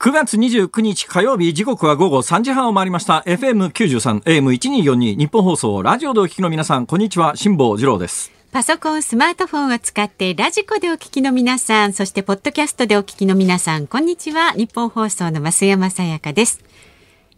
9月29日火曜日時刻は午後3時半を回りました FM93 AM1242 ニッポン放送ラジオでお聞きの皆さんこんにちは辛坊治郎ですパソコン、スマートフォンを使ってラジコでお聞きの皆さん、そしてポッドキャストでお聞きの皆さん、こんにちは。ニッポン放送の増山さやかです。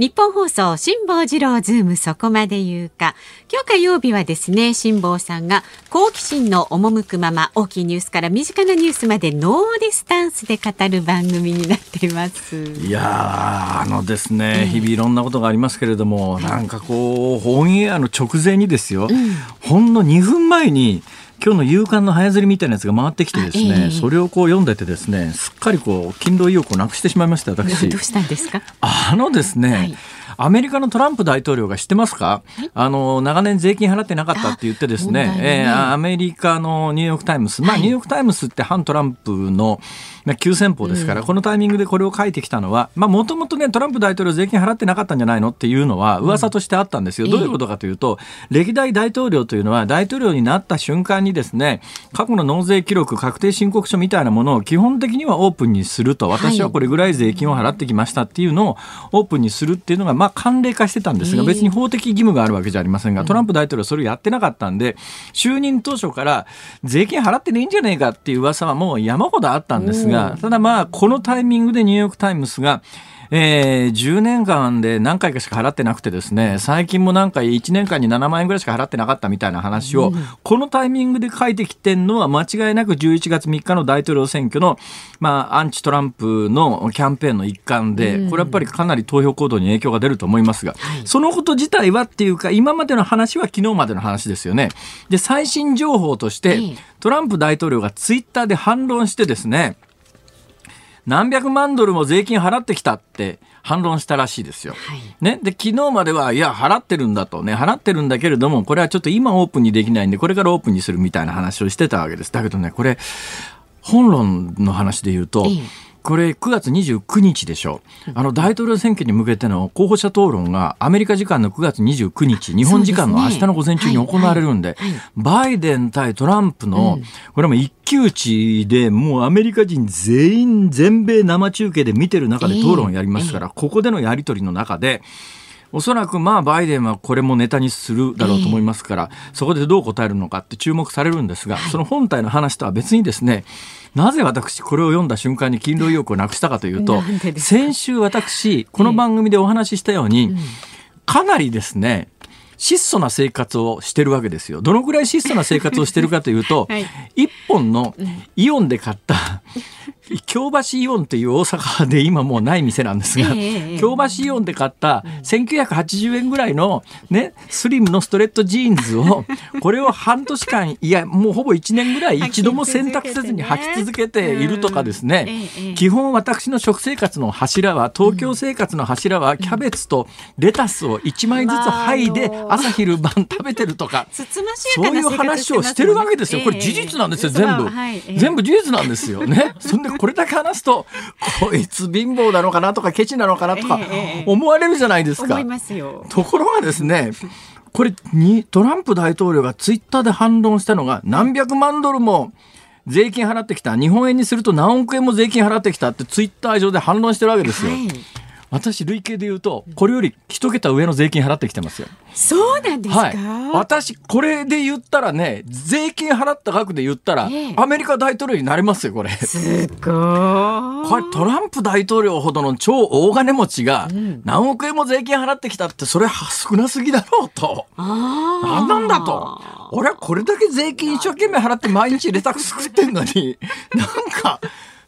ニッポン放送辛坊治郎ズームそこまで言うか。今日火曜日はですね辛坊さんが好奇心の赴くまま大きいニュースから身近なニュースまでノーディスタンスで語る番組になっています。いやーあのですね、日々いろんなことがありますけれども、なんかこうオンエアの直前にですよ、ほんの2分前に今日の夕刊の早刷りみたいなやつが回ってきてですね、あええ。それをこう読んでてですねすっかりこう勤労意欲をなくしてしまいました私。どうしたんですか？あのですね、はい。アメリカのトランプ大統領が知ってますか、あの長年税金払ってなかったって言ってですねね。えーアメリカのニューヨーク・タイムズ、まあ、はい。ニューヨーク・タイムズって反トランプの、まあ、急先鋒ですから、このタイミングでこれを書いてきたのはもともとねトランプ大統領税金払ってなかったんじゃないのっていうのは噂としてあったんですよ、どういうことかというと歴代大統領というのは大統領になった瞬間にですね過去の納税記録確定申告書みたいなものを基本的にはオープンにすると私はこれぐらい税金を払ってきましたっていうのをオープンにするっていうのがまあ慣例化してたんですがええ。別に法的義務があるわけじゃありませんがトランプ大統領はそれをやってなかったんで就任当初から税金払ってねえんじゃねえかっていう噂はもう山ほどあったんですがただまあこのタイミングでニューヨーク・タイムズがえー10年間で何回かしか払ってなくてですね最近もなんか1年間に7万円ぐらいしか払ってなかったみたいな話を、このタイミングで書いてきてるのは間違いなく11月3日の大統領選挙の、まあ、アンチトランプのキャンペーンの一環で、これやっぱりかなり投票行動に影響が出ると思いますが、そのこと自体はっていうか今までの話は昨日までの話ですよね。で最新情報として、ええ。トランプ大統領がツイッターで反論してですね何百万ドルも税金払ってきたって反論したらしいですよ。はい。ね、で昨日まではいや払ってるんだとね払ってるんだけれどもこれはちょっと今オープンにできないんでこれからオープンにするみたいな話をしてたわけです。だけどねこれ本論の話で言うと、ええこれ9月29日でしょあの大統領選挙に向けての候補者討論がアメリカ時間の9月29日日本時間の明日の午前中に行われるんではいはい。バイデン対トランプの、これも一騎打ちでもうアメリカ人全員全米生中継で見てる中で討論をやりますから、ここでのやり取りの中でおそらくまあバイデンはこれもネタにするだろうと思いますから、そこでどう答えるのかって注目されるんですが、その本体の話とは別にですねなぜ私これを読んだ瞬間に勤労意欲をなくしたかというと先週私この番組でお話ししたように、かなりですね質素な生活をしてるわけですよ。どのくらい質素な生活をしてるかというと、はい。一本のイオンで買った 京橋イオンという大阪で今もうない店なんですが、京橋イオンで買った1980円ぐらいのねスリムのストレートジーンズを これを半年間いやもうほぼ1年ぐらい一度も洗濯せずに履き続けているとかですね、基本私の食生活の柱は東京生活の柱はキャベツとレタスを1枚ずつ剥いで 朝昼晩食べてるとか。つつましそういう話をしてるわけですよ。これええ事実なんですよ、ええ全部。全部事実なんですよね。そんでこれだけ話すと、こいつ貧乏なのかなとかケチなのかなとか思われるじゃないですか思い。ますよところがですね、これにトランプ大統領がツイッターで反論したのが何百万ドルも税金払ってきた日本円にすると何億円も税金払ってきたってツイッター上で反論してるわけですよ。はい私累計で言うとこれより一桁上の税金払ってきてますよ。そうなんですか、はい、私これで言ったらね税金払った額で言ったら、ええアメリカ大統領になれますよこれ。すごいこれトランプ大統領ほどの超大金持ちが何億円も税金払ってきたってそれは少なすぎだろうと。何なんだと。俺はこれだけ税金一生懸命払って毎日レタス食ってんのに、なんか、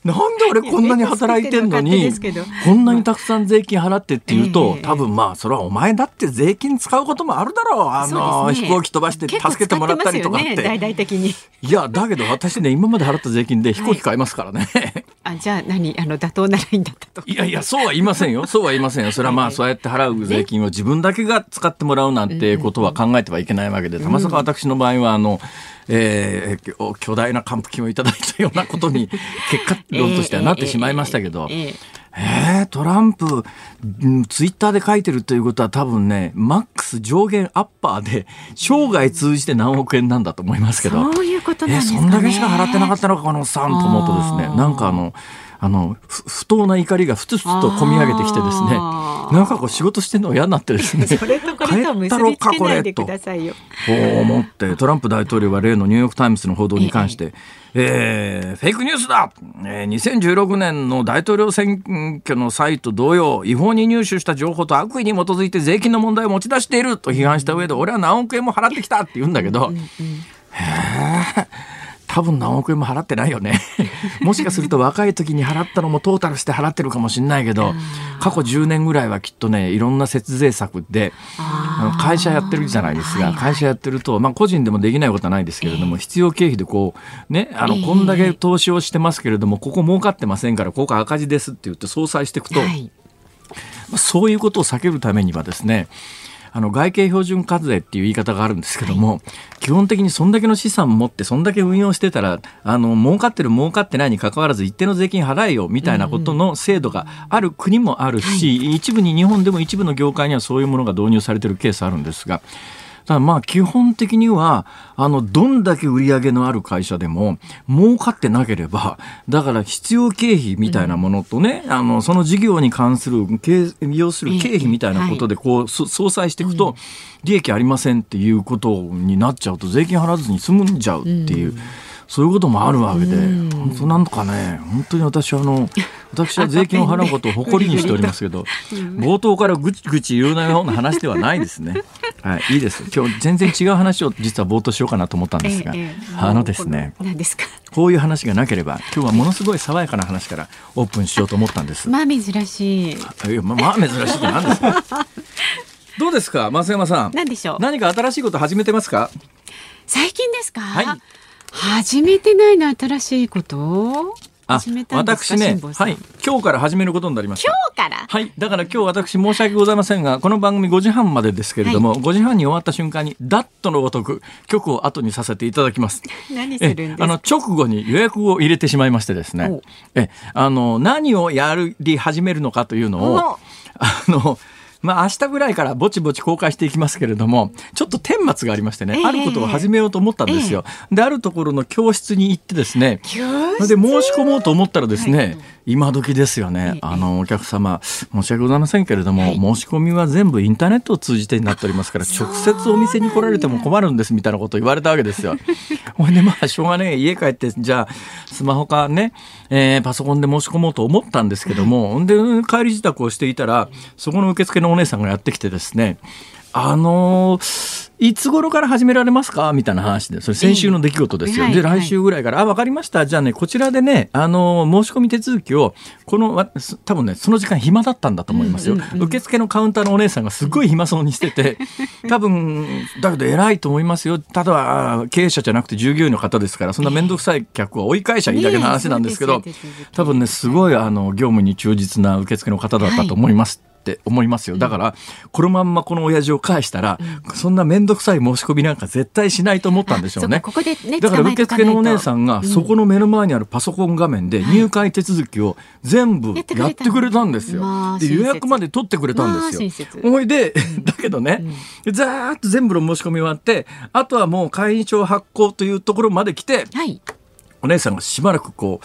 なんで俺こんなに働いてんのにこんなにたくさん税金払ってって言うと、ええ。多分まあそれはお前だって税金使うこともあるだろう。あの、飛行機飛ばして助けてもらったりとかって。大々的に。いやだけど私ね今まで払った税金で飛行機買いますからね、ああじゃあ何？あの妥当なラインだったと。いやいや、そうは言いませんよ。そうは言いませんよ。それはまあ、そうやって払う税金を自分だけが使ってもらうなんてことは考えてはいけないわけで、たまさか私の場合は、あの、えー、巨大な還付金をいただいたようなことに、結果論としてはなってしまいましたけど、えー、トランプ、ツイッターで書いてるということは多分ね、マックス上限アッパーで、生涯通じて何億円なんだと思いますけど。そういうことなんですか、ね、えー、そんだけしか払ってなかったのか、このさんと思うとですね、なんかあの、あの不当な怒りがふつふつと込み上げてきてですね。なんかこう仕事してるの嫌になってですね。それとこれと結びつけないでくださいよ。こう思ってトランプ大統領は例のニューヨーク・タイムズの報道に関して、ええ。ー、フェイクニュースだ、えー、2016年の大統領選挙の際と同様違法に入手した情報と悪意に基づいて税金の問題を持ち出していると批判した上で俺は何億円も払ってきたって言うんだけど、うんうん、へえ多分何億円も払ってないよね。もしかすると若い時に払ったのもトータルして払ってるかもしれないけど過去10年ぐらいはきっとねいろんな節税策で会社やってるじゃないですが、会社やってると、まあ、個人でもできないことはないですけれども、必要経費でこうねあのこんだけ投資をしてますけれどもここ儲かってませんからここ赤字ですって言って相殺していくと、そういうことを避けるためにはですねあの外形標準課税っていう言い方があるんですけども、はい、基本的にそんだけの資産を持ってそんだけ運用してたらあの儲かってる儲かってないにかかわらず一定の税金払えよみたいなことの制度がある国もあるし、うんうん、一部に日本でも一部の業界にはそういうものが導入されてるケースあるんですが。ただまあ基本的にはあのどんだけ売り上げのある会社でも儲かってなければだから必要経費みたいなものとね、うん、あのその事業に関する要する経費みたいなことでこう、相殺していくと利益ありませんっていうことになっちゃうと税金払わずに済むんじゃうっていう。うん。そういうこともあるわけで、本当なんとかね、本当に私はあの、私は税金を払うことを 誇りにしておりますけど、冒頭からぐちぐち言うような話ではないですね。はい、いいです。今日全然違う話を実は冒頭しようかなと思ったんですが、あのですね、こういう話がなければ、今日はものすごい爽やかな話からオープンしようと思ったんです。まあ珍しい。いやまあ珍しいって何ですか。どうですか、増山さん？何でしょう？何か新しいこと始めてますか？最近ですか？はい。始めてないの新しいこと？私ね、はい、今日から始めることになりました。今日から？はい、だから今日私申し訳ございませんが、この番組5時半までですけれども、はい、5時半に終わった瞬間に、ダットのごとく曲を後にさせていただきます。何するんですあの、直後に予約を入れてしまいましてですね、え、あの、何をやり始めるのかというのを、あの、まあ明日ぐらいからぼちぼち公開していきますけれども、ちょっと顛末がありましてね、えー、あることを始めようと思ったんですよ。えー、で、あるところの教室に行ってですね、で申し込もうと思ったらですね、はい。今時ですよね。あの、お客様、申し訳ございませんけれども、はい、申し込みは全部インターネットを通じてになっておりますから、直接お店に来られても困るんですみたいなことを言われたわけですよ。ほいで、まあ、しょうがねえ、家帰って、じゃあ、スマホかね、えー、パソコンで申し込もうと思ったんですけども、で、帰り支度をしていたら、そこの受付のお姉さんがやってきてですね、あのーいつ頃から始められますか？みたいな話で、それ先週の出来事ですよ。で、来週ぐらいから、あ、わかりました。じゃあね、こちらでね、あの、申し込み手続きを、この、多分ね、その時間暇だったんだと思いますよ。受付のカウンターのお姉さんがすごい暇そうにしてて、多分、だけど偉いと思いますよ。ただ、経営者じゃなくて従業員の方ですから、そんな面倒くさい客は追い返しゃいいだけの話なんですけど、多分ね、すごい、あの、業務に忠実な受付の方だったと思います。って思いますよ。だからこのまんまこの親父を返したら、そんな面倒くさい申し込みなんか絶対しないと思ったんでしょうね。ここでねだから受付のお姉さんがそこの目の前にあるパソコン画面で入会手続きを全部やってくれたんですよ。で予約まで取ってくれたんですよ。思いで、だけどね、ざーっと全部の申し込み終わってあとはもう会員証発行というところまで来て、はいお姉さんがしばらくこ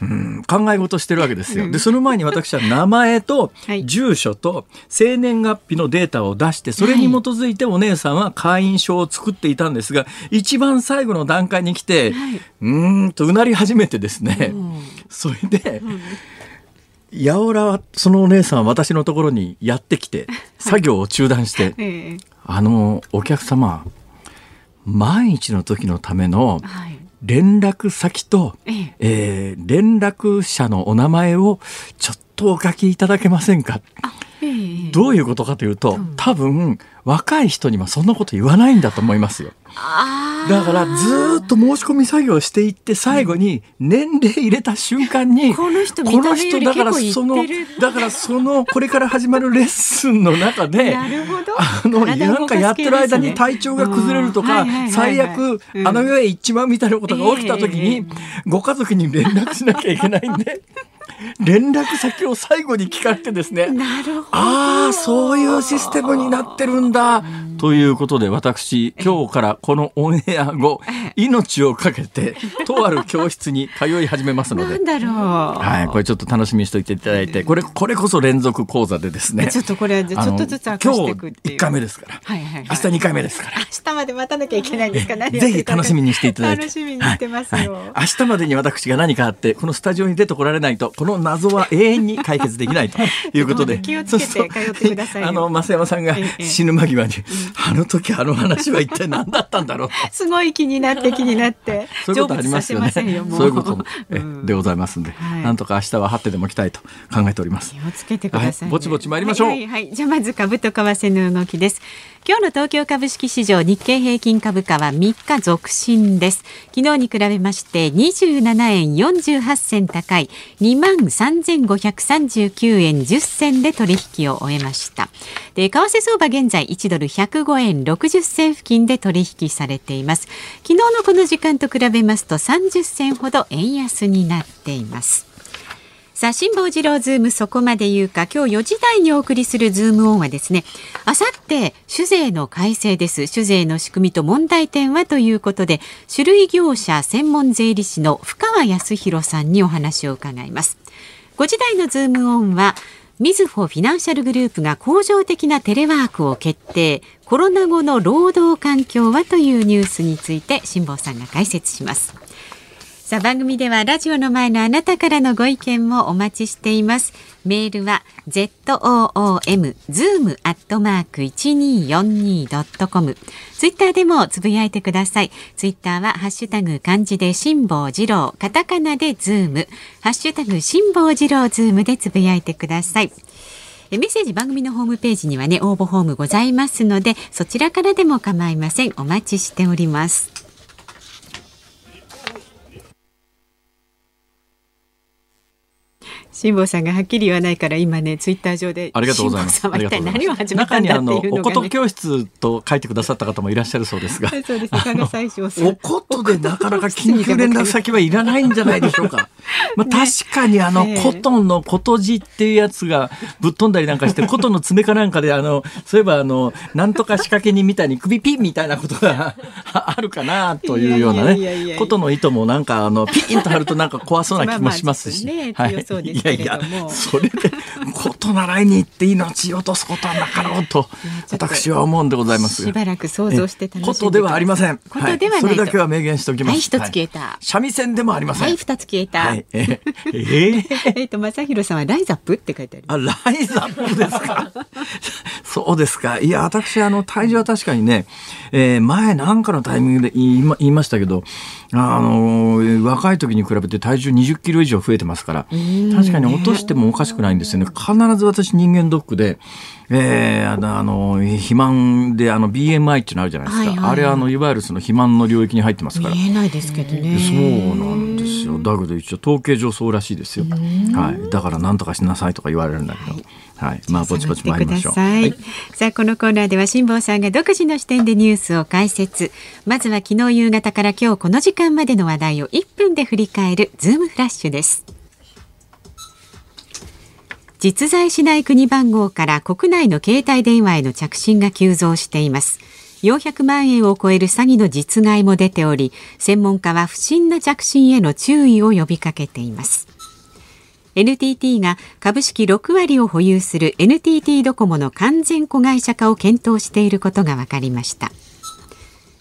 う、うん、考え事してるわけですよ。で、その前に私は名前と住所と生年月日のデータを出して、それに基づいてお姉さんは会員証を作っていたんですが、一番最後の段階に来て、うんとうなり始めてですね、それで、やおらはそのお姉さんは私のところにやってきて作業を中断して、あのお客様万一の時のための、はい連絡先と、ええ。えー、連絡者のお名前をちょっとお書きいただけませんか、ええ、どういうことかというと、多分若い人にはそんなこと言わないんだと思いますよ。だからずっと申し込み作業をしていって最後に年齢入れた瞬間に、この人この人だからそのだからそのこれから始まるレッスンの中で なるほど。あのなんかやってる間に体調が崩れるとか最悪あの世へ行っちまうみたいなことが起きた時にご家族に連絡しなきゃいけないんで。連絡先を最後に聞かれてですね。ああそういうシステムになってるんだ。ということで私今日からこのオンエア後命をかけてとある教室に通い始めますので。はいこれちょっと楽しみにしておいていただいてこれこれこそ連続講座でですね。ちょっとこれちょっとずつ明かしていくっていう。今日1回目ですから、はいはいはい、明日2回目ですから。明日まで待たなきゃいけないんですかぜひ楽しみにしていただいて。楽しみにしてますよ、はい、明日までに私が何かあってこのスタジオに出てこられないとこの謎は永遠に解決できないとい。うことで。気をつけて通ってくださいあの増山さんが死ぬ間際に、あの時あの話は一体何だったんだろう？すごい気になって気になって。そういうことありますよね。そういうことでございますんで、はい、なんとか明日は張ってでも来たいと考えております。気をつけてください、ね。はい、ぼちぼち参りましょう、はい、はい、じゃあまず株と為替の動きです。今日の東京株式市場日経平均株価は3日続伸です。昨日に比べまして27円48銭高い。2万3539円10銭で取引を終えました。で為替相場現在1ドル105円60銭付近で取引されています。昨日のこの時間と比べますと30銭ほど円安になっています。さあ辛坊治郎ズームそこまで言うか。今日4時台にお送りするズームオンはですねあさって酒税の改正です。酒税の仕組みと問題点はということで種類業者専門税理士の深川康弘さんにお話を伺います。5時台のズームオンはみずほフィナンシャルグループが恒常的なテレワークを決定コロナ後の労働環境はというニュースについて辛坊さんが解説しますさあ番組ではラジオの前のあなたからのご意見もお待ちしています。メールは z o o m zoom アットマーク一二四二ドットコム。ツイッターでもつぶやいてください。ツイッターはハッシュタグ漢字で辛坊治郎、カタカナでズーム、ハッシュタグ辛坊治郎ズームでつぶやいてください。メッセージ番組のホームページにはね応募フォームございますのでそちらからでも構いませんお待ちしております辛坊さんがはっきり言わない。から今ねツイッター上でありがとうござい。ます。一体何を始めたんだってい。うのが、ね、おこと教室と書い。てくださった方もい。らっしゃるそうですが、そうです加賀最初おことでなかなか緊急連絡先はい。らない。んじゃない。でしょうか。まあ確かにあの、ね、コトンのことじってい。うやつがぶっ飛んだりなんかしてコトンの爪かなんかであのそうい。えばあのなんとか仕掛け人みたい。に首ピンみたい。なことがあるかなとい。うようなね。コトの糸もなんかあのピンと張るとなんか怖そうな気もしますし。まあまあね、はい。いやいやそれでこと習いに行って命を落とすことはなかろうと私は思うんでございます。しばらく想像して楽しことではありません。ことでは、い、それだけは明言しておきます。はい一つ消えた、はい、三味線でもありません。はい二つ消えた、はい、えー、え。ー、えっと正弘さんはライザップって書いてあるあライザップですか。そうですか。いや私あの体重は確かにね、えー、前なんかのタイミングで言いま言いましたけどあの若い時に比べて体重20キロ以上増えてますから確かに落としてもおかしくないんですよね。必ず私人間ドックで、えー、あの肥満であの BMI っていうのあるじゃないですか、はいはい。はい、あれあのいわゆるその肥満の領域に入ってますから。見えないですけどね。そうなんですよ。だけど一応統計上そうらしいですよ、はい、だから何とかしなさいとか言われるんだけど、はいはい、まあぼちぼち参りましょう。はい、さあこのコーナーでは辛坊さんが独自の視点でニュースを解説。まずは昨日夕方から今日この時間までの話題を1分で振り返るズームフラッシュです。実在しない国番号から国内の携帯電話への着信が急増しています。400万円を超える詐欺の実害も出ており、専門家は不審な着信への注意を呼びかけています。NTT が株式6割を保有する NTT ドコモの完全子会社化を検討していることが分かりました。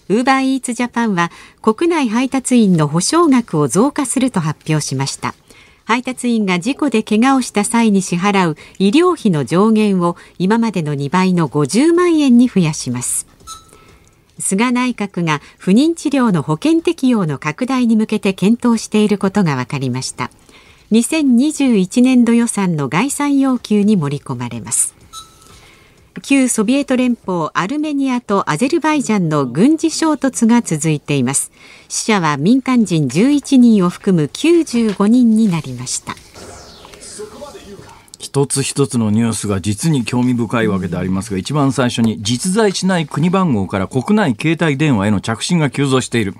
ウーバーイーツジャパンは国内配達員の保証額を増加すると発表しました。配達員が事故で怪我をした際に支払う医療費の上限を今までの2倍の50万円に増やします。菅内閣が不妊治療の保険適用の拡大に向けて検討していることが分かりました。2021年度予算の概算要求に盛り込まれます。旧ソビエト連邦アルメニアとアゼルバイジャンの軍事衝突が続いています。死者は民間人11人を含む95人になりました。一つ一つのニュースが実に興味深いわけでありますが、一番最初に実在しない国番号から国内携帯電話への着信が急増している。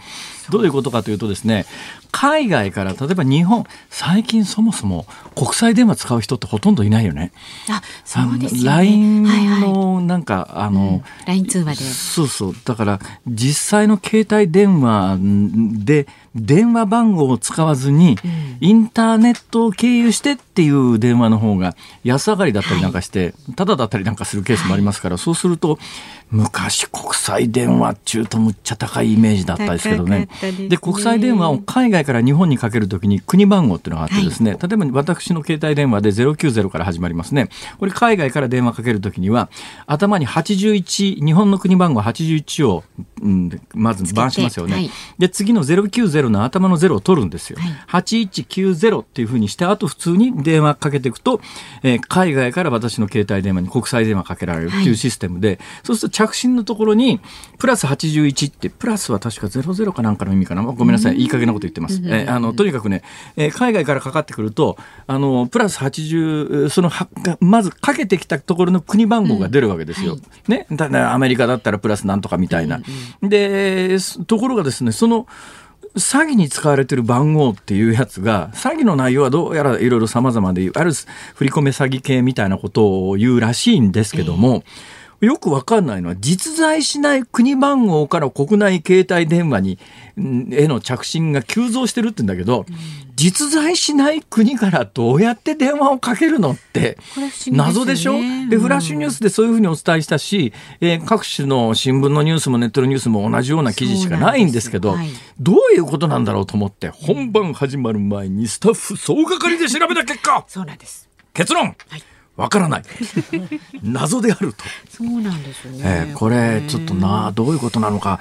どういうことかというとですね、海外から例えば日本最近そもそも国際電話使う人ってほとんどいないよね。あそうですね。LINE のなんか、はいはい、あの、うん、LINE 通話で。そうそう。だから実際の携帯電話で電話番号を使わずに、うん、インターネットを経由してっていう電話の方が安上がりだったりなんかして、はい、ただだったりなんかするケースもありますから、はい、そうすると昔国際電話中とむっちゃ高いイメージだったですけどね。で、ね、国際電話を海外から日本にかけるときに国番号っていうのがあってですね、はい、例えば私の携帯電話で090から始まりますね。これ海外から電話かけるときには頭に81、日本の国番号81を、うん、まず番しますよね。はい、で、次の090の頭の0を取るんですよ。はい、8190っていうふうにして、あと普通に電話かけていくと、えー、海外から私の携帯電話に国際電話かけられるっていうシステムで、そうすると着信のところに、プラス81って、プラスは確か00かなんかの意味かな。ごめんなさい。いい加減なこと言ってます。えあの、とにかくね、えー、海外からかかってくると、あの、プラス80、その、まずかけてきたところの国番号が出るわけですよ。うんはい、ね。だアメリカだったらプラスなんとかみたいな。で、ところがですね、その、詐欺に使われてる番号っていうやつが、詐欺の内容はどうやらいろいろ様々で、ある振り込め詐欺系みたいなことを言うらしいんですけども、えーよくわかんないのは、実在しない国番号から国内携帯電話に、への着信が急増してるって言うんだけど、実在しない国からどうやって電話をかけるのって、謎でしょ？で、フラッシュニュースでそういうふうにお伝えしたし、えー、各種の新聞のニュースもネットのニュースも同じような記事しかないんですけど、はい、どういうことなんだろうと思って、本番始まる前にスタッフ総がかりで調べた結果、そうなんです。結論、はいわからない。謎であると。そうなんですね、えー、これちょっとなどういうことなのか、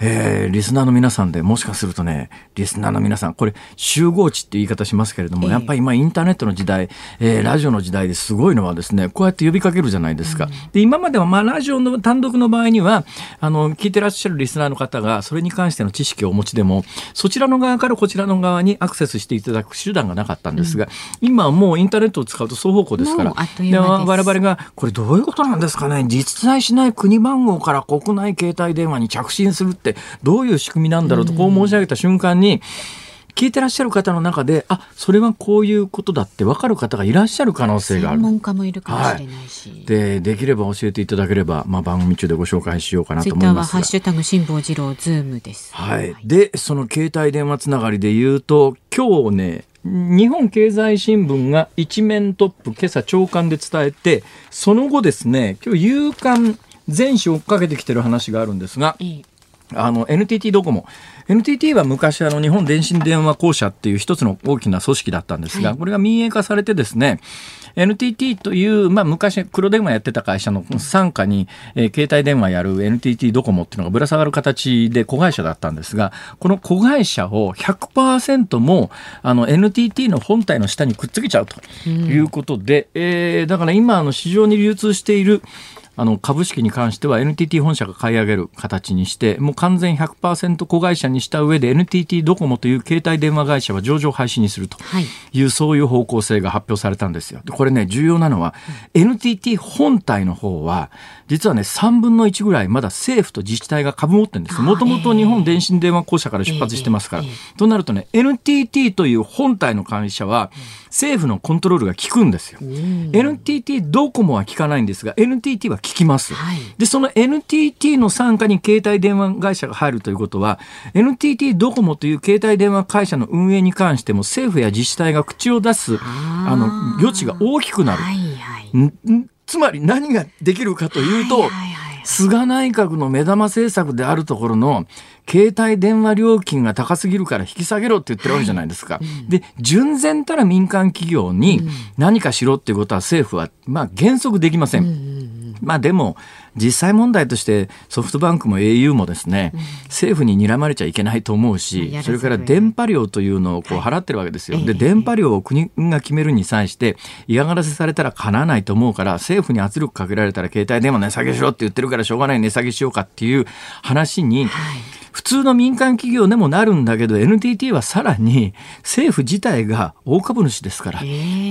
えー、リスナーの皆さんでもしかするとねリスナーの皆さんこれ集合値って言い方しますけれども、えー、やっぱり今インターネットの時代、えー、ラジオの時代ですごいのはですねこうやって呼びかけるじゃないですか、うん、で今まではまあラジオの単独の場合にはあの聞いてらっしゃるリスナーの方がそれに関しての知識をお持ちでもそちらの側からこちらの側にアクセスしていただく手段がなかったんですが、うん、今はもうインターネットを使うと双方向ですからで我々がこれどういうことなんですかね実在しない国番号から国内携帯電話に着信するってどういう仕組みなんだろうとこう申し上げた瞬間に、聞いてらっしゃる方の中で、あ、それはこういうことだって分かる方がいらっしゃる可能性がある。専門家もいるかもしれないし。はい、で、できれば教えていただければ、まあ番組中でご紹介しようかなと思いますハッシュタグ辛坊治郎ズームです。はい。で、その携帯電話つながりで言うと、今日ね、日本経済新聞が一面トップ、今朝朝刊で伝えて、その後ですね、今日夕刊全紙追っかけてきてる話があるんですが、あの NTT ドコモ。NTT は昔あの日本電信電話公社っていう一つの大きな組織だったんですが、はい、これが民営化されてですね NTT という、まあ、昔黒電話やってた会社の傘下に、えー、携帯電話やる NTT ドコモっていうのがぶら下がる形で子会社だったんですがこの子会社を100%もあの NTT の本体の下にくっつけちゃうということで、うん、えー、だから今あの市場に流通しているあの株式に関しては NTT 本社が買い上げる形にして、もう完全100%子会社にした上で NTT ドコモという携帯電話会社は上場廃止にすると。い。う、はい、そういう方向性が発表されたんですよ。でこれね、重要なのは、うん、NTT 本体の方は、実はね、3分の1ぐらいまだ政府と自治体が株持ってるんです。もともと日本電信電話公社から出発してますから。となるとね、NTT という本体の会社は、政府のコントロールが効くんですよ。NTT ドコモは効かないんですが、NTT は効きます。はい、で、その NTT の傘下に携帯電話会社が入るということは、NTT ドコモという携帯電話会社の運営に関しても政府や自治体が口を出すあの余地が大きくなる。はいはいつまり何ができるかというと、菅内閣の目玉政策であるところの携帯電話料金が高すぎるから引き下げろって言ってるわけじゃないですか。はいうん、で、純然たら民間企業に何かしろっていうことは政府は、まあ原則できません。うんうんうん、まあでも、実際問題としてソフトバンクも au もですね、うん、政府に睨まれちゃいけないと思うし、それから電波料というのをこう払ってるわけですよ。はい、で、電波料を国が決めるに際して嫌がらせされたらかなわないと思うから、政府に圧力かけられたら携帯電話値下げしろって言ってるからしょうがない値下げしようかっていう話に、はい。普通の民間企業でもなるんだけど NTT はさらに政府自体が大株主ですから。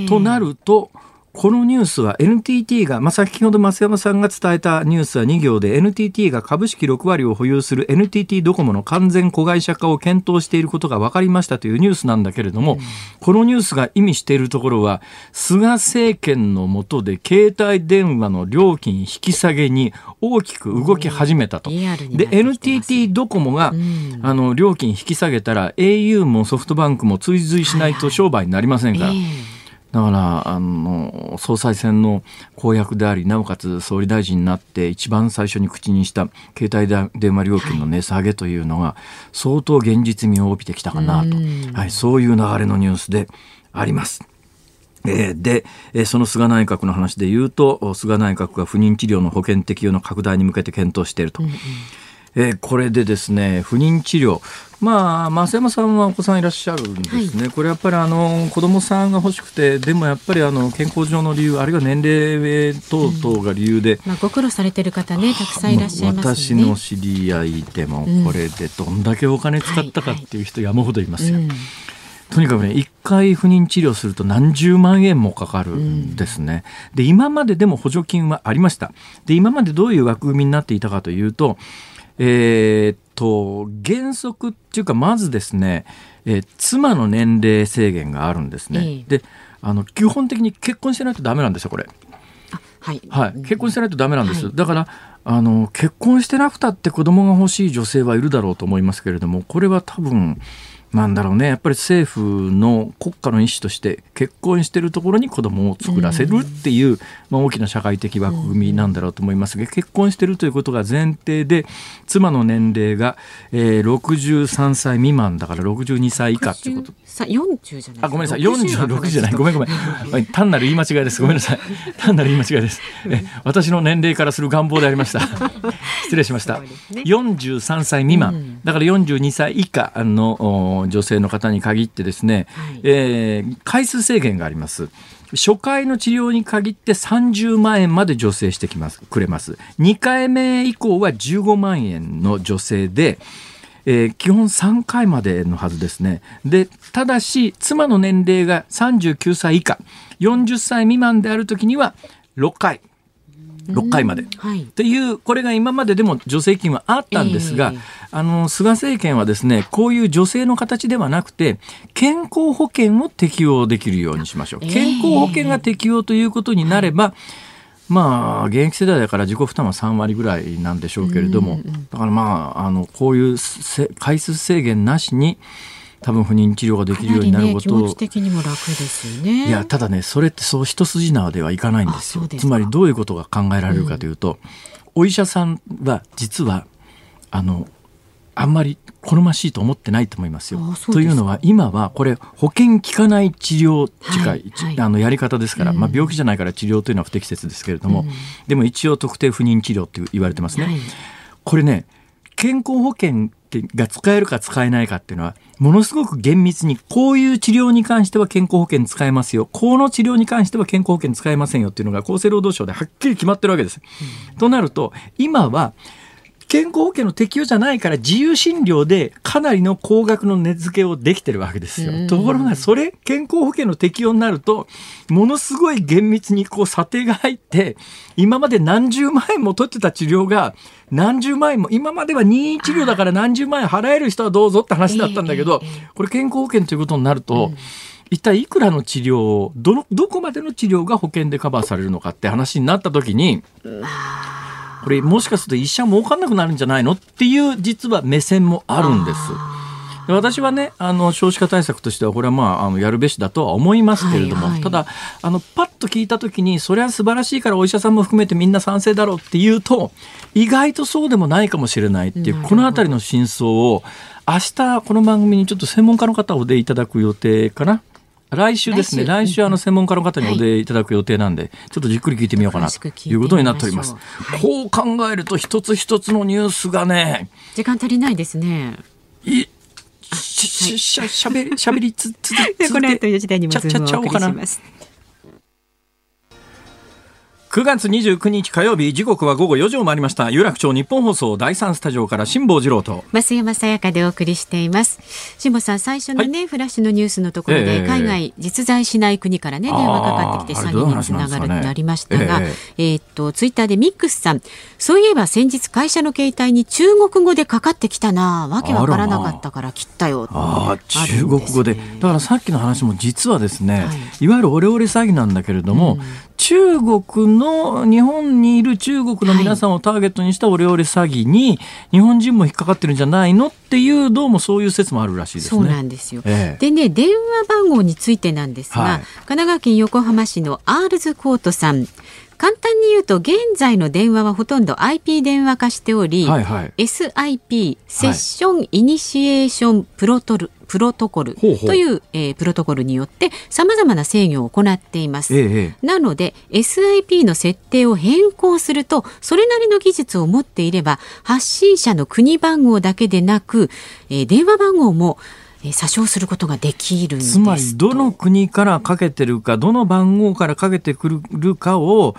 となるとこのニュースは NTT が、まあ、先ほど増山さんが伝えたニュースは2行で NTT が株式6割を保有する NTT ドコモの完全子会社化を検討していることが分かりましたというニュースなんだけれども、うん、このニュースが意味しているところは菅政権の下で携帯電話の料金引き下げに大きく動き始めたと。で NTT ドコモが、うん、あの料金引き下げたら au もソフトバンクも追随しないと商売になりませんから。えーだからあの総裁選の公約でありなおかつ総理大臣になって一番最初に口にした携帯電話料金の値下げというのが相当現実味を帯びてきたかなと、はい、そういう流れのニュースであります。えで、その菅内閣の話で言うと菅内閣が不妊治療の保険適用の拡大に向けて検討していると。うんうんえー、これでですね不妊治療。まあ増山さんはお子さんいらっしゃるんですね、はい、これやっぱりあの子供さんが欲しくてでもやっぱりあの健康上の理由あるいは年齢等々が理由で、うん、まあ、ご苦労されてる方ねたくさんいらっしゃいます、ね、私の知り合いでもこれでどんだけお金使ったかっていう人山ほどいますよ。はいはいとにかくね1回不妊治療すると何十万円もかかるんですね。うん、で今まででも補助金はありました。で今までどういう枠組みになっていたかというとえー、っと原則っていうかまずですね、えー、妻の年齢制限があるんですね。えー、であの基本的に結婚してないとダメなんですよこれ。はい、はい、結婚してないとダメなんです、はい、だからあの結婚してなくたって子供が欲しい女性はいるだろうと思いますけれどもこれは多分なんだろうね。やっぱり政府の国家の意思として結婚してるところに子供を作らせるっていう、うん、まあ、大きな社会的枠組みなんだろうと思いますが、結婚してるということが前提で妻の年齢が、えー、63歳未満だから62歳以下っていうこと。40じゃないあごめんなさい。46じゃない。ごめんごめん。単なる言い間違いです。ごめんなさい。単なる言い間違いです。え私の年齢からする願望でありました。失礼しました、ね、43歳未満、うん、だから42歳以下の女性の方に限ってですね、はい、えー、回数制限があります。初回の治療に限って30万円まで助成してきますくれます。2回目以降は15万円の助成で、えー、基本3回までのはずですね。で、ただし、妻の年齢が39歳以下、40歳未満であるときには6回。6回まで、はい、っていうこれが今まででも助成金はあったんですが、えー、あの菅政権はですねこういう助成の形ではなくて健康保険を適用できるようにしましょう、健康保険が適用ということになれば、まあ、現役世代だから自己負担は3割ぐらいなんでしょうけれども、だからまあ、あのこういう回数制限なしに、多分不妊治療ができるようになることを、ね、的にも楽ですよね。いやただねそれってそう一筋縄ではいかないんですよ。つまりどういうことが考えられるかというと、うん、お医者さんは実はあのあんまり好ましいと思ってないと思いますよ。というのは今はこれ保険効かない治療近い、はいはい、あのやり方ですから、うん、まあ、病気じゃないから治療というのは不適切ですけれども、うん、でも一応特定不妊治療って言われてますね。はい、これね健康保険が使えるか使えないかっていうのはものすごく厳密にこういう治療に関しては健康保険使えますよ。この治療に関しては健康保険使えませんよっていうのが厚生労働省ではっきり決まってるわけです。うん、となると今は健康保険の適用じゃないから自由診療でかなりの高額の値付けをできてるわけですよ。ところがそれ健康保険の適用になるとものすごい厳密にこう査定が入って今まで何十万円も取ってた治療が何十万円も今までは任意治療だから何十万円払える人はどうぞって話だったんだけどこれ健康保険ということになると。一体いくらの治療をどのどこまでの治療が保険でカバーされるのかって話になった時に。これもしかすると医者儲かんなくなるんじゃないのっていう実は目線もあるんです。私はねあの少子化対策としてはこれはまああのやるべしだとは思いますけれども、はいはい、ただあのパッと聞いた時にそれは素晴らしいからお医者さんも含めてみんな賛成だろうっていうと意外とそうでもないかもしれないっていうこの辺りの真相を明日この番組にちょっと専門家の方をお出いただく予定かな。来週ですね。来週、あの専門家の方にお出いただく予定なんで、はい、ちょっとじっくり聞いてみようかなということになっております。はい、こう考えると一つ一つのニュースがね、時間足りないですね。いし、しゃ、しゃべり、つつ この後4時台にもズームをお送りします。9月29日火曜日時刻は午後4時を回りました。有楽町日本放送第3スタジオから辛坊治郎と。増山さやかでお送りしています。辛坊さん最初のね、はい、フラッシュのニュースのところで、えー、海外実在しない国からね電話かかってきて詐欺につながるとなりましたが、えー、えー、っとツイッターでミックスさん。そういえば先日会社の携帯に中国語でかかってきたな。わけわからなかったから切ったよ。あ、あ中国語で。だからさっきの話も実はですね、はい、いわゆるオレオレ詐欺なんだけれども、うん中国の日本にいる中国の皆さんをターゲットにしたオレオレ詐欺に日本人も引っかかってるんじゃないのっていうどうもそういう説もあるらしいですね。そうなんですよ。ええ、でね電話番号についてなんですが、はい、神奈川県横浜市のアールズコートさん簡単に言うと現在の電話はほとんど IP 電話化しており、はいはい、SIP セッションイニシエーションプロトル、プロトコルという、えー、プロトコルによってさまざまな制御を行っています、ええ、なので SIP の設定を変更するとそれなりの技術を持っていれば発信者の国番号だけでなく、えー、電話番号も詐称することができるつまりどの国からかけてるかどの番号からかけてくるかを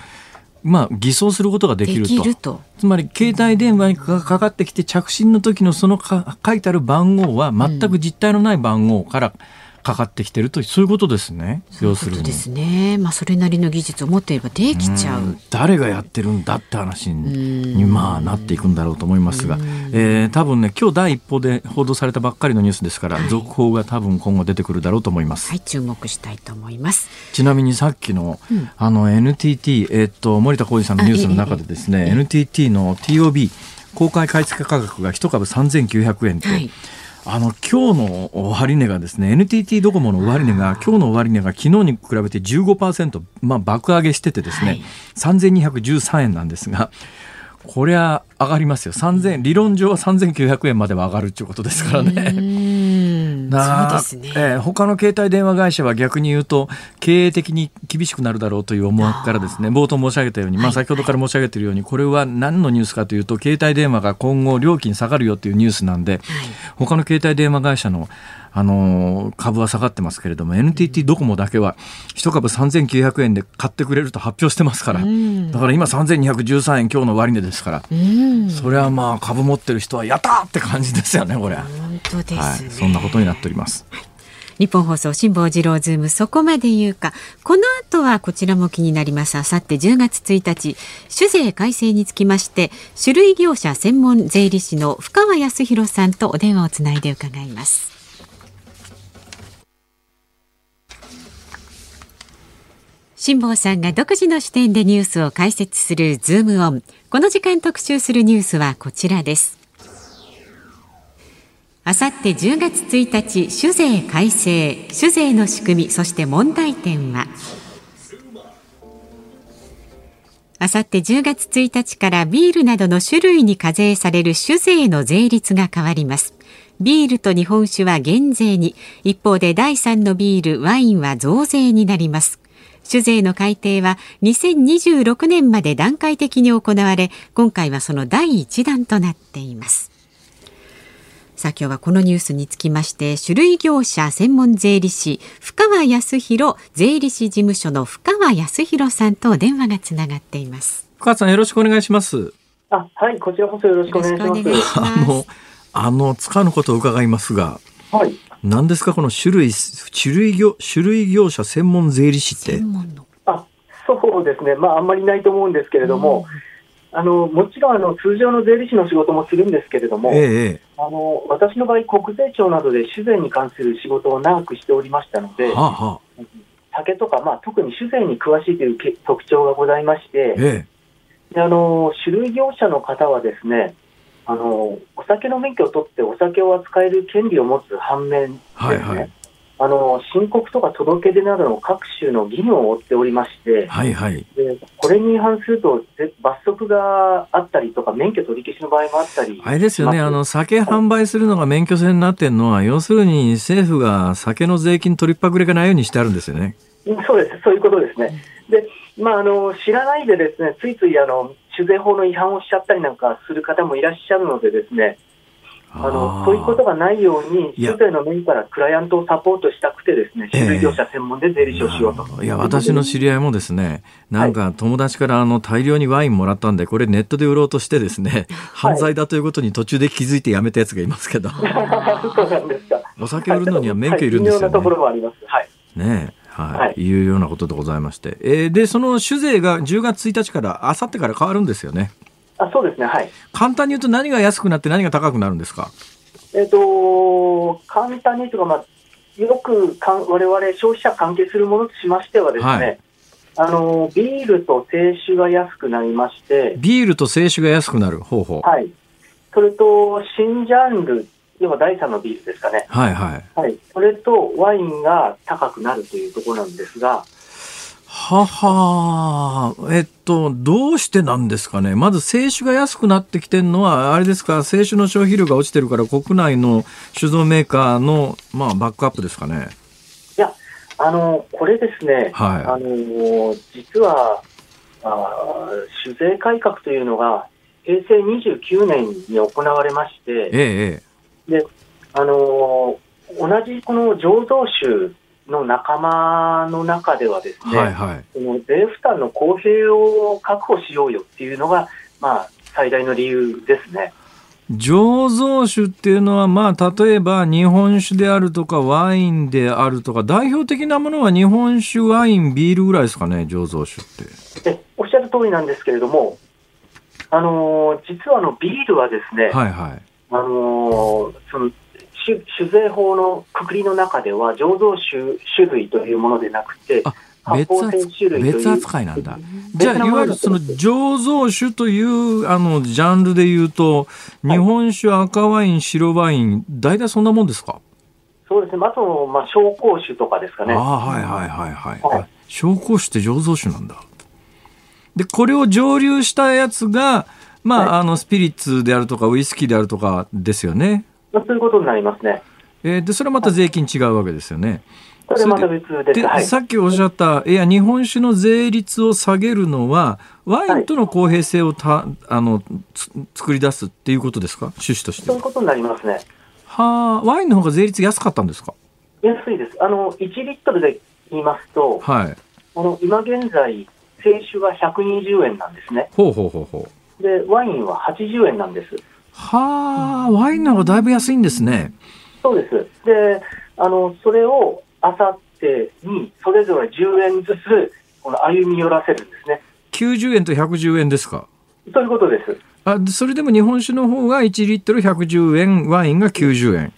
まあ、偽装することができると。つまり携帯電話にかかってきて着信の時のそのか書いてある番号は全く実体のない番号から、うんかかってきてるとそういうことですね。要するに。ですね。まあそれなりの技術を持っていればできちゃう。う誰がやってるんだって話にまあなっていくんだろうと思いますが、えー、多分ね今日第一報で報道されたばっかりのニュースですから、はい、続報が多分今後出てくるだろうと思います。はい注目したいと思います。ちなみにさっきの、うん、あの NTT えー、っと森田浩二さんのニュースの中でですね、NTT の TOB 公開買い付け価格が一株3900円と。はいあの今日の終値がですね NTT ドコモの終値が今日の終値が昨日に比べて15%、まあ、爆上げしててですね、はい、3213円なんですがこれは上がりますよ。3000理論上は3900円までは上がるということですからね。なそうですね、えー、他の携帯電話会社は逆に言うと経営的に厳しくなるだろうという思惑からですね冒頭申し上げたように、まあ、先ほどから申し上げているように、これは何のニュースかというと携帯電話が今後料金下がるよというニュースなんで、はい、他の携帯電話会社のあの株は下がってますけれども NTT ドコモだけは1株3900円で買ってくれると発表してますから、だから今3213円今日の終値ですから、それはまあ株持ってる人はやったって感じですよねこれ。本当です、ね、はい、そんなことになっております。はい。日本放送辛坊治郎ズームそこまで言うか。この後はこちらも気になります。あさって10月1日酒税改正につきまして種類業者専門税理士の深川康弘さんとお電話をつないで伺います辛坊さんが独自の視点でニュースを解説するズームオン。この時間特集するニュースはこちらです。あさって10月1日酒税改正酒税の仕組みそして問題点は？あさって10月1日からビールなどの種類に課税される酒税の税率が変わります。ビールと日本酒は減税に。一方で第3のビールワインは増税になります。酒税の改定は2026年まで段階的に行われ今回はその第一弾となっています。さあ今日はこのニュースにつきまして種類業者専門税理士深川康弘税理士事務所の深川康弘さんと電話がつながっています。深川さんよろしくお願いします。あはいこちらこそよろしくお願いします。あのあのつかぬことを伺いますがはい何ですか？この種類種類業種類業者専門税理士って。あそうですね。まああんまりないと思うんですけれども、あのもちろんあの通常の税理士の仕事もするんですけれども、ええ、あの私の場合、国税庁などで酒税に関する仕事を長くしておりましたので、はあはあ、酒とか、まあ、特に酒税に詳しいという特徴がございまして、ええ、であの種類業者の方はですねあのお酒の免許を取ってお酒を扱える権利を持つ反面ですね、はいはいあの申告とか届け出などの各種の義務を負っておりまして、はいはい、でこれに違反すると罰則があったりとか、免許取り消しの場合もあったりあれですよね、あの酒販売するのが免許制になってるのは、要するに政府が酒の税金取りっぱぐれがないようにしてあるんですよね。そうです、そういうことですね。でまあ、あの知らないでですねついついあの酒税法の違反をしちゃったりなんかする方もいらっしゃるのでですねあのそういうことがないように、酒税の面からクライアントをサポートしたくて、ですね酒類業者専門で税理士をしようと、いや、私の知り合いもですね、なんか友達からあの大量にワインもらったんで、これ、ネットで売ろうとして、ですね犯罪だということに途中で気づいてやめたやつがいますけど、そうなんですか。お酒売るのには免許いるんですよね。はい、ところもあります。はい。ねはい、はい、いうようなことでございまして、えー、でその酒税が10月1日からあさってから変わるんですよね。あそうですね、はい。簡単に言うと何が安くなって何が高くなるんですか？えっ、ー、と、簡単にというか、まあ、よくかん我々消費者関係するものとしましてはですね、はい、あのビールと清酒が安くなりまして、ビールと清酒が安くなる方法。はい。それと、新ジャンル、要は第3のビールですかね。はいはい。はい。それと、ワインが高くなるというところなんですが、ははえっと、どうしてなんですかね。まず、清酒が安くなってきてるのは、あれですか、清酒の消費量が落ちてるから、国内の酒造メーカーの、まあ、バックアップですかね。いや、あの、これですね、はい、あの、実は、あ酒税改革というのが、平成29年に行われまして、ええ、で、あの、同じこの醸造酒の仲間の中ではですね、はいはい、の税負担の公平を確保しようよっていうのが、まあ、最大の理由ですね。醸造酒っていうのは、まあ、例えば日本酒であるとかワインであるとか代表的なものは日本酒ワインビールぐらいですかね醸造酒って。えおっしゃる通りなんですけれどもあの実はあのビールはですね、はいはいあのその酒酒税法のくくりの中では醸造酒種類というものでなくて、別扱いなんだ。じゃあ、いわゆるその醸造酒というあのジャンルでいうと、日本酒、赤ワイン、白ワイン、大体そんなもんですか？そうですね、あと、まあ、紹興酒とかですかね。あはいはいはいはい。はい、紹興酒って醸造酒なんだ。で、これを蒸留したやつが、まあ、はい、あの、スピリッツであるとか、ウイスキーであるとかですよね。まあ、そういうことになりますね。えー、でそれはまた税金違うわけですよね。それまた別です。で、はい、さっきおっしゃったいや日本酒の税率を下げるのはワインとの公平性をた、あの作り出すっていうことですか？趣旨として。そういうことになりますね。はあワインの方が税率安かったんですか？安いです。あの1リットルで言いますと、はい、あの今現在清酒が120円なんですね。ほうほうほうほうでワインは80円なんですはあ、ワインの方がだいぶ安いんですね。そうです。で、あの、それをあさってに、それぞれ10円ずつ、この歩み寄らせるんですね。90円と110円ですかそういうことです。あそれでも日本酒の方が1リットル110円、ワインが90円。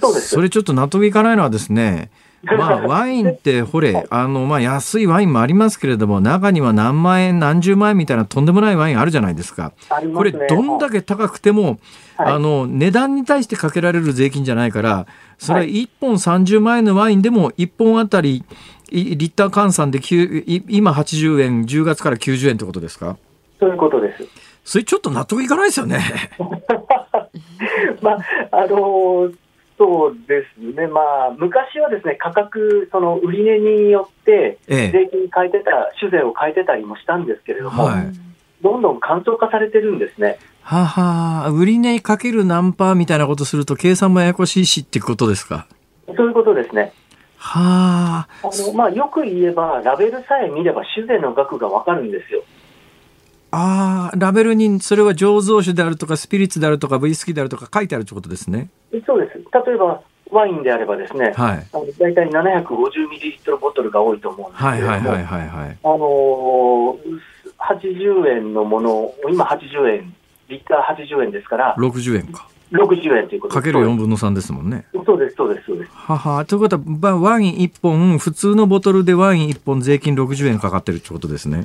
そうです。それちょっと納得いかないのはですね、まあ、ワインってほれ、あの、まあ、安いワインもありますけれども、中には何万円、何十万円みたいなとんでもないワインあるじゃないですか。すね、これ、どんだけ高くても、はい、あの、値段に対してかけられる税金じゃないから、それは1本30万円のワインでも、1本あたり、リッター換算で今80円、10月から90円ってことですか？そういうことです。それちょっと納得いかないですよね。まあ、あのーそうですね、まあ、昔はですね価格、その売り値によって税金変えてた、ええ、酒税を変えてたりもしたんですけれども、はい、どんどん簡素化されてるんですね。はは売り値かける何パーみたいなことすると、計算もややこしいしっていうことですか？そういうことですね。はあの、まあ、よく言えば、ラベルさえ見れば、酒税の額がわかるんですよ。ああ、ラベルにそれは醸造酒であるとか、スピリッツであるとか、ウイスキーであるとか書いてあるということですね。そうです。例えば、ワインであればですね、はい、あの大体750ミリリットルボトルが多いと思うんですけれども、はいはいはいはい、あのー、80円のもの、今80円、リッター80円ですから、60円か。60円ということかける4分の3ですもんね。そうです、そうです、そうです。はは。ということは、ワイン1本、普通のボトルでワイン1本税金60円かかってるってことですね。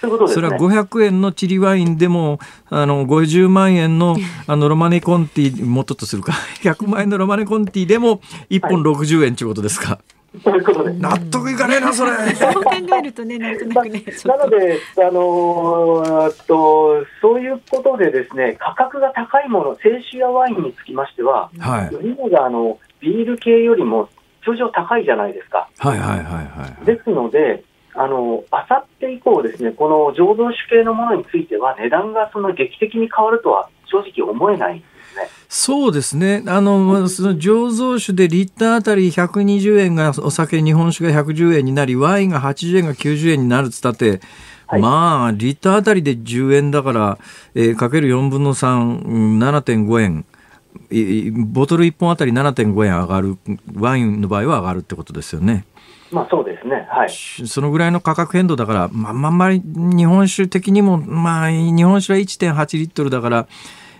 そね、それは500円のチリワインでもあの50万円のあのロマネコンティもっととするか 100万円のロマネコンティでも1本60円ということですか。はいそういうことです。納得いかねえな、それ。そう考えるとね、なんとなくね。なので、あのー、と、そういうことでですね、価格が高いもの、清酒やワインにつきましては、はい。飲があのビール系よりも通常高いじゃないですか。はいはいはいはい。ですので、あの、あさって以降ですね、この醸造酒系のものについては、値段がその劇的に変わるとは正直思えないね。そうですね。あの、その醸造酒でリッターあたり120円がお酒、日本酒が110円になり、ワインが80円が90円になるっつったって、はい、まあ、リッターあたりで10円だから、えー、かける4分の3、7.5円。ボトル1本あたり7.5円上がる、ワインの場合は上がるってことですよね。まあそうですね。はい。そのぐらいの価格変動だから、まあ、あんまり日本酒的にも、まあ、日本酒は1.8リットルだから、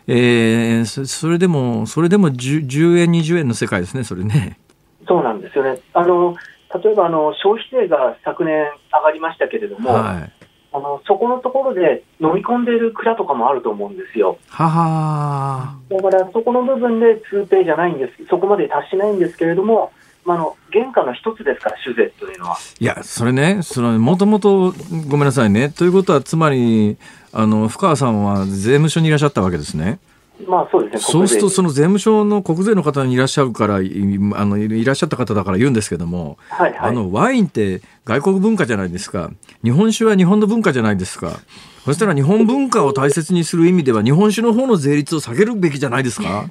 えー、それでも、それでも 10, 10円、20円の世界ですね、それね。そうなんですよね。あの例えばあの消費税が昨年上がりましたけれども、はい、あのそこのところで飲み込んでいる蔵とかもあると思うんですよ。ははだからそこの部分で通ペイじゃないんです、そこまで達しないんですけれども、まあ、の原価の一つですから、酒税というのは。いや、それね、もともとごめんなさいね、ということは、つまり、あの深川さんは税務署にいらっしゃったわけですね。まあそうですね、そうすると、その税務署の国税の方にいらっしゃるから、あのいらっしゃった方だから言うんですけども、はいはい、あのワインって外国文化じゃないですか、日本酒は日本の文化じゃないですか、そしたら日本文化を大切にする意味では、日本酒の方の税率を下げるべきじゃないですか。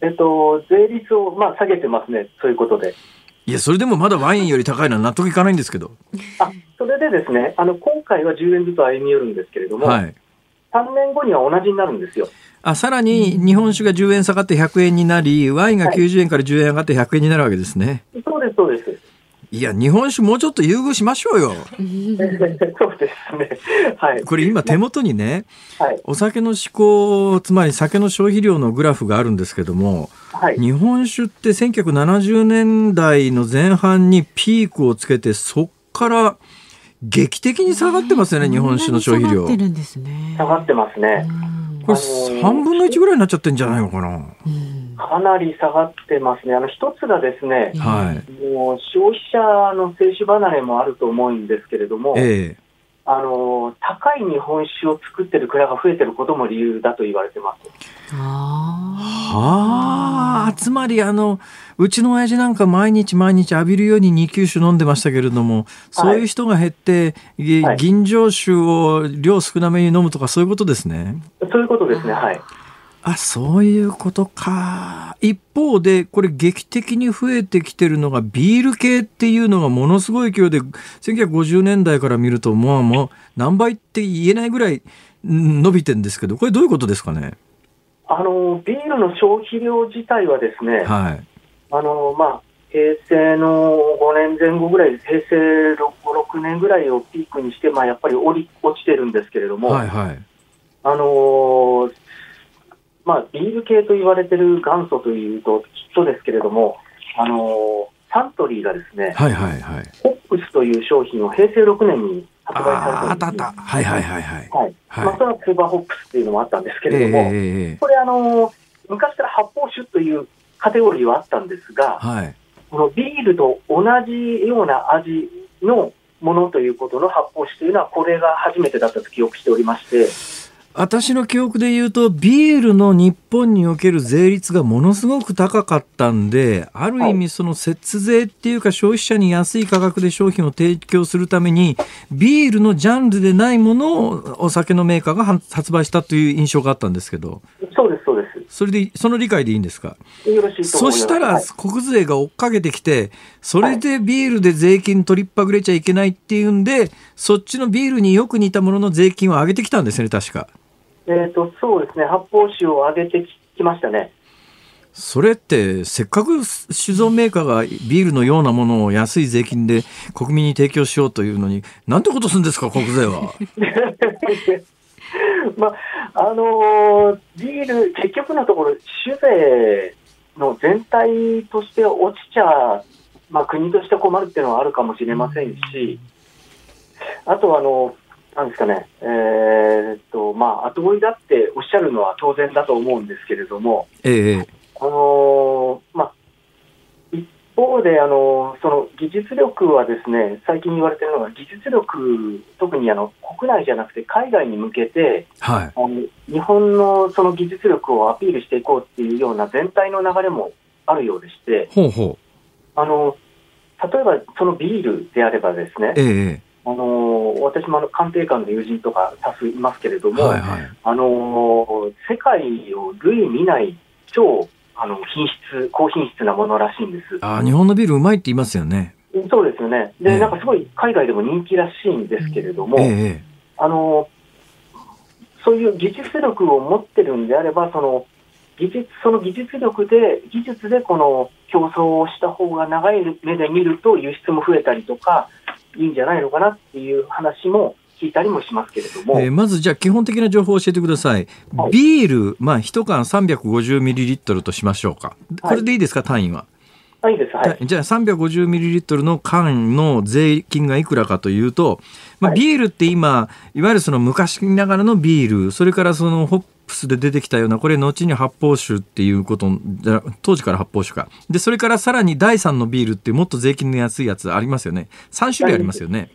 えっと、税率を、まあ、下げてますね、そういうことで。いや、それでもまだワインより高いのは納得いかないんですけど。あそれでですね、あの今回は10円ずつ歩み寄るんですけれども、はい、3年後には同じになるんですよ。あさらに日本酒が10円下がって100円になり、ワインが90円から10円上がって100円になるわけですね。はい、そうです、そうです。いや、日本酒もうちょっと優遇しましょうよ。そうですね。はい。これ今手元にね、はい、お酒の嗜好、つまり酒の消費量のグラフがあるんですけども、はい、日本酒って1970年代の前半にピークをつけて、そっから劇的に下がってますよね、日本酒の消費量。下がってるんですね。下がってますね。これ3分の1ぐらいになっちゃってんじゃないのかな。かなり下がってますね。あの一つがですね、はい、もう消費者の静止離れもあると思うんですけれども、ええあの高い日本酒を作ってる蔵が増えてることも理由だと言われてます。はあ、つまりあのうちの親父なんか毎日毎日浴びるように二級酒飲んでましたけれども、そういう人が減って、はい、吟醸酒を量少なめに飲むとかそういうことですね。そういうことですね。はい。あそういうことか。一方で、これ劇的に増えてきてるのがビール系っていうのがものすごい勢いで、1950年代から見ると、もうもう何倍って言えないぐらい伸びてるんですけど、これどういうことですかね？あの、ビールの消費量自体はですね、はい。あの、まあ、平成の5年前後ぐらい、平成 6, 6年ぐらいをピークにして、まあ、やっぱり落ちてるんですけれども、はいはい、あのまあ、ビール系と言われてる元祖というと、きっとですけれども、あのサントリーがですね、はいはいはい、ホップスという商品を平成6年に発売されたんですあったあった。はいはいはいはい。はい。はい、まあ、それはスーパーホップスっていうのもあったんですけれども、えー、これあの、昔から発泡酒というカテゴリーはあったんですが、はい、このビールと同じような味のものということの発泡酒というのは、これが初めてだったと記憶しておりまして、私の記憶で言うとビールの日本における税率がものすごく高かったんである意味その節税っていうか消費者に安い価格で商品を提供するためにビールのジャンルでないものをお酒のメーカーが発売したという印象があったんですけど。そうですそうです。それでその理解でいいんですか？よろしいそしたら国税が追っかけてきてそれでビールで税金取りっぱぐれちゃいけないっていうんでそっちのビールによく似たものの税金を上げてきたんですね確か。えーと、そうですね、発泡酒を上げてきましたね。それってせっかく酒造メーカーがビールのようなものを安い税金で国民に提供しようというのになんてことするんですか国税は？まああのー、ビール、結局のところ、酒税の全体として落ちちゃ、まあ、国として困るっていうのはあるかもしれませんし、あとあの、なんですかね、えー、っと、まあ、後追いだっておっしゃるのは当然だと思うんですけれども、ええ、あのまあ、一方で、あのその技術力はですね、最近言われているのが、技術力、特にあの国内じゃなくて海外に向けて、はい、あの日本のその技術力をアピールしていこうっていうような全体の流れもあるようでして、ほうほう。あの例えばそのビールであればですね、ええあの私もあの官邸官の友人とか多数いますけれども、はいはい、あの世界を類見ない超あの品質、高品質なものらしいんです。あ日本のビールうまいって言いますよね。そうですよね。で、えー、なんかすごい海外でも人気らしいんですけれども、えー、あのそういう技術力を持ってるんであれば、その技術その技術力で、技術でこの競争をした方が長い目で見ると輸出も増えたりとか、いいんじゃないのかなっていう話も聞いたりもしますけれども、えー、まずじゃあ基本的な情報を教えてください、はい、ビール、まあ、1缶350ミリリットルとしましょうか、これでいいですか、単位は？はい、です、はい、じゃあ350ミリリットルの缶の税金がいくらかというと、まあ、ビールって今、いわゆるその昔ながらのビール、それからそのホップスで出てきたような、これ後に発泡酒っていうこと、当時から発泡酒か。で、それからさらに第3のビールってもっと税金の安いやつありますよね。3種類ありますよね。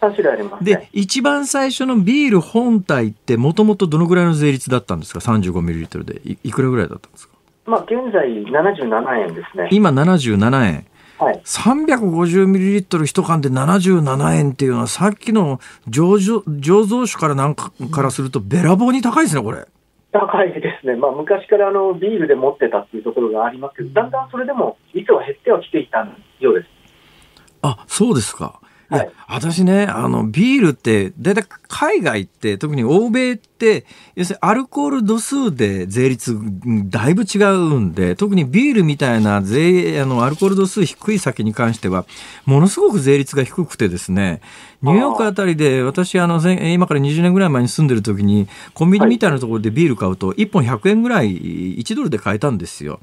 3種類あります、ね、で、一番最初のビール本体ってもともとどのぐらいの税率だったんですか ?35 ミリリットルでい。いくらぐらいだったんですか？まあ、現在77円ですね。今77円。はい、350ミリリットル一缶で77円っていうのはさっきの醸造酒からなんかからするとべらぼうに高いですねこれ。高いですね、まあ、昔からあのビールで持ってたっていうところがありますけど、だんだんそれでも率は減ってはきていたようです。あそうですか。いや、私ね、あの、ビールって、だいたい海外って、特に欧米って、要するにアルコール度数で税率だいぶ違うんで、特にビールみたいな税、あの、アルコール度数低い酒に関しては、ものすごく税率が低くてですね、ニューヨークあたりで、私、あの、今から20年ぐらい前に住んでる時に、コンビニみたいなところでビール買うと、1本100円ぐらい、1ドルで買えたんですよ。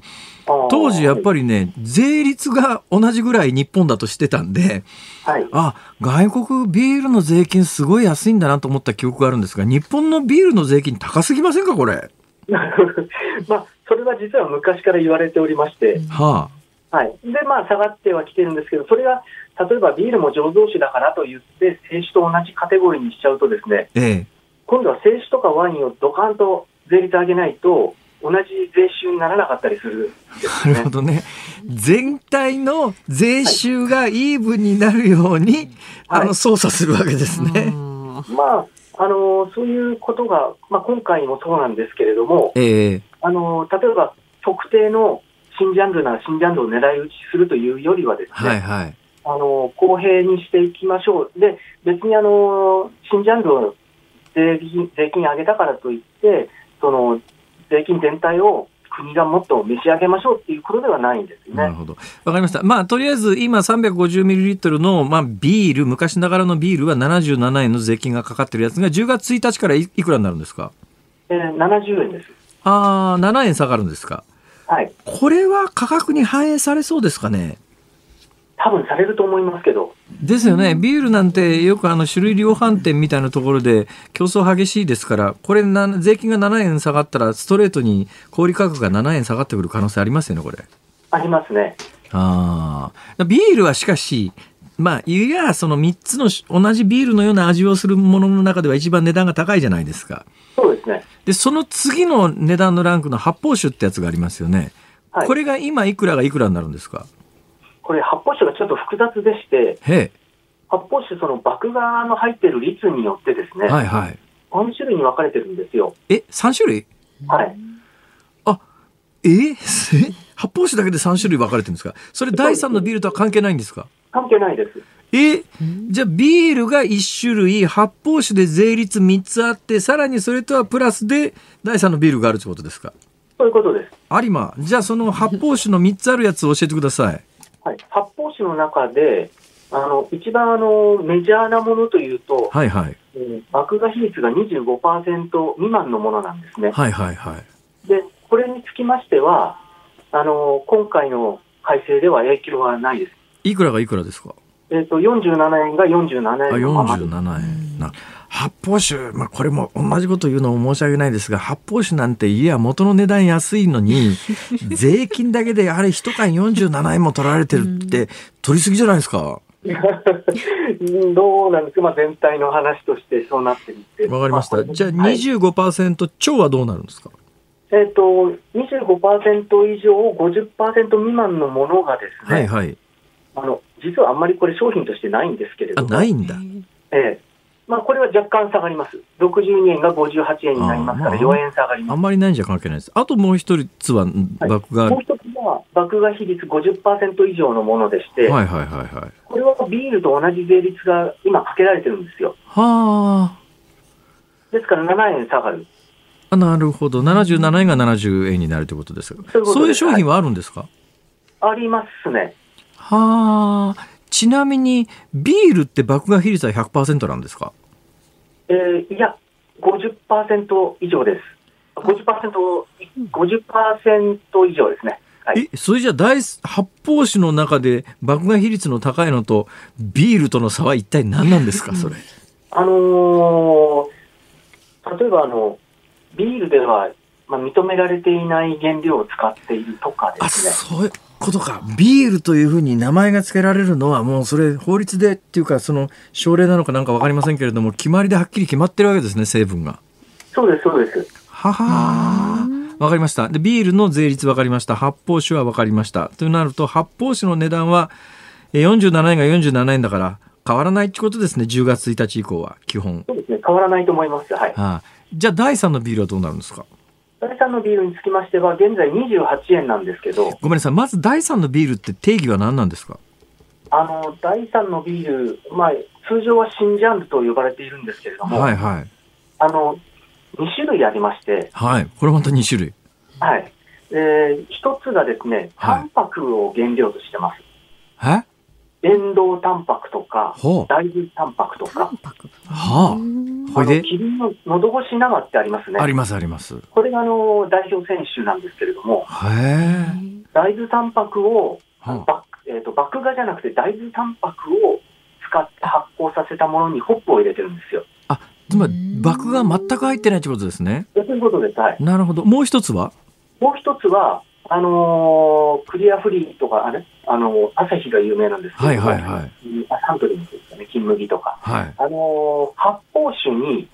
当時やっぱりね、税率が同じぐらい日本だとしてたんで、はい、あ、外国ビールの税金すごい安いんだなと思った記憶があるんですが、日本のビールの税金高すぎませんか、これ？まあ、それは実は昔から言われておりまして、はあ、はい。で、まあ、下がってはきてるんですけど、それが、例えばビールも醸造酒だからと言って、清酒と同じカテゴリーにしちゃうとですね、ええ、今度は清酒とかワインをドカンと税率上げないと、同じ税収にならなかったりする、ね、なるほどね。全体の税収がイーブンになるように、はい、あの操作するわけですね。まああのそういうことが、まあ、今回もそうなんですけれども、えー、あの例えば特定の新ジャンルなら新ジャンルを狙い撃ちするというよりはですね、はいはい、あの公平にしていきましょう。で別にあの新ジャンルを税金税金上げたからといってその税金全体を国がもっと召し上げましょうっていうことではないんですね。なるほど。わかりました。まあ、とりあえず今350ミリリットルの、まあ、ビール、昔ながらのビールは77円の税金がかかってるやつが10月1日からいくらになるんですか？えー、70円です。ああ、7円下がるんですか？はい。これは価格に反映されそうですかね？多分されると思いますけど。ですよね。ビールなんてよくあの種類量販店みたいなところで競争激しいですから、これな税金が7円下がったらストレートに小売価格が7円下がってくる可能性ありますよね、これ。ありますね。ああ。ビールはしかし、まあ、いや、その3つの同じビールのような味をするものの中では一番値段が高いじゃないですか。そうですね。で、その次の値段のランクの発泡酒ってやつがありますよね。はい、これが今いくらがいくらになるんですか？これ発泡酒がちょっと複雑でして、発泡酒、その麦芽の入ってる率によってですね、はいはい。3種類に分かれてるんですよ。え、3種類？はい。あ、え発泡酒だけで3種類分かれてるんですか？それ第3のビールとは関係ないんですか？関係ないです。えじゃあビールが1種類、発泡酒で税率3つあって、さらにそれとはプラスで第3のビールがあるということですか？そういうことです。有馬、じゃあその発泡酒の3つあるやつを教えてください。はい、発泡酒の中で、あの一番あのメジャーなものというと、はいはいえー、爆画比率が25%未満のものなんですね。はいはいはい、でこれにつきましてはあの、今回の改正では影響はないです。いくらがいくらですか？えっ、ー、と、47円が47円のまま。47円。な発泡酒、まあ、これも同じこと言うのも申し訳ないですが、発泡酒なんていや元の値段安いのに、税金だけでやはり一缶47円も取られてるって、取りすぎじゃないですか。どうなんですか、まあ、全体の話としてそうなってみて。わかりました。じゃあ25%超はどうなるんですか、えっ、ー、と、25%以上、50%未満のものがですね、はいはい、あの実はあんまりこれ、商品としてないんですけれども、ないんだ。ええまあ、これは若干下がります。62円が58円になりますから、4円下がります。あんまりないんじゃ関係ないです。あともう一つは、爆画、はい、もう一つは、爆画比率50%以上のものでして、はいはいはいはい。これはビールと同じ税率が今かけられてるんですよ。はあ。ですから7円下がる。あなるほど。77円が70円になるということですそういう商品はあるんですか、はい、ありますね。はあ。ちなみに、ビールって爆買比率は100%なんですか？えー、いや、50%以上です。50%、50%以上ですね。はい、え、それじゃ大発泡酒の中で爆買比率の高いのとビールとの差は一体何なんですか、それ。あのー、例えばあの、ビールでは、まあ、認められていない原料を使っているとかですね。そういうことか。ビールというふうに名前が付けられるのは、もうそれ法律でっていうか、その省令なのかなんか分かりませんけれども、決まりではっきり決まってるわけですね、成分が。そうです、そうです。ははわかりました。で、ビールの税率分かりました。発泡酒は分かりました。となると、発泡酒の値段は47円が47円だから、変わらないってことですね、10月1日以降は、基本。そうですね、変わらないと思います。はい。はあ、じゃあ、第3のビールはどうなるんですか？第3のビールにつきましては、現在28円なんですけど。ごめんなさい、まず第3のビールって定義は何なんですか？あの、第3のビール、まあ、通常は新ジャンルと呼ばれているんですけれども、はいはい。あの、2種類ありまして、はい、これまた2種類。はい。えー、一つがですね、タンパクを原料としてます。はい、え？電動タンパクとか、大豆タンパクとか。はあ。ほいで？キリンの喉越し生ってありますね。ありますあります。これがあの代表選手なんですけれども、へ大豆タンパクを、はあ、えーと、麦芽じゃなくて大豆タンパクを使って発酵させたものにホップを入れてるんですよ。あ、つまり麦芽全く入ってないってことですね。そういうことです。はい。なるほど。もう一つは？もう一つは、あのー、クリアフリーとか、あれ？あのー、朝日が有名なんですけど、はいはいはい。サントリーのですかね、金麦とか。はい。あのー、発泡酒に、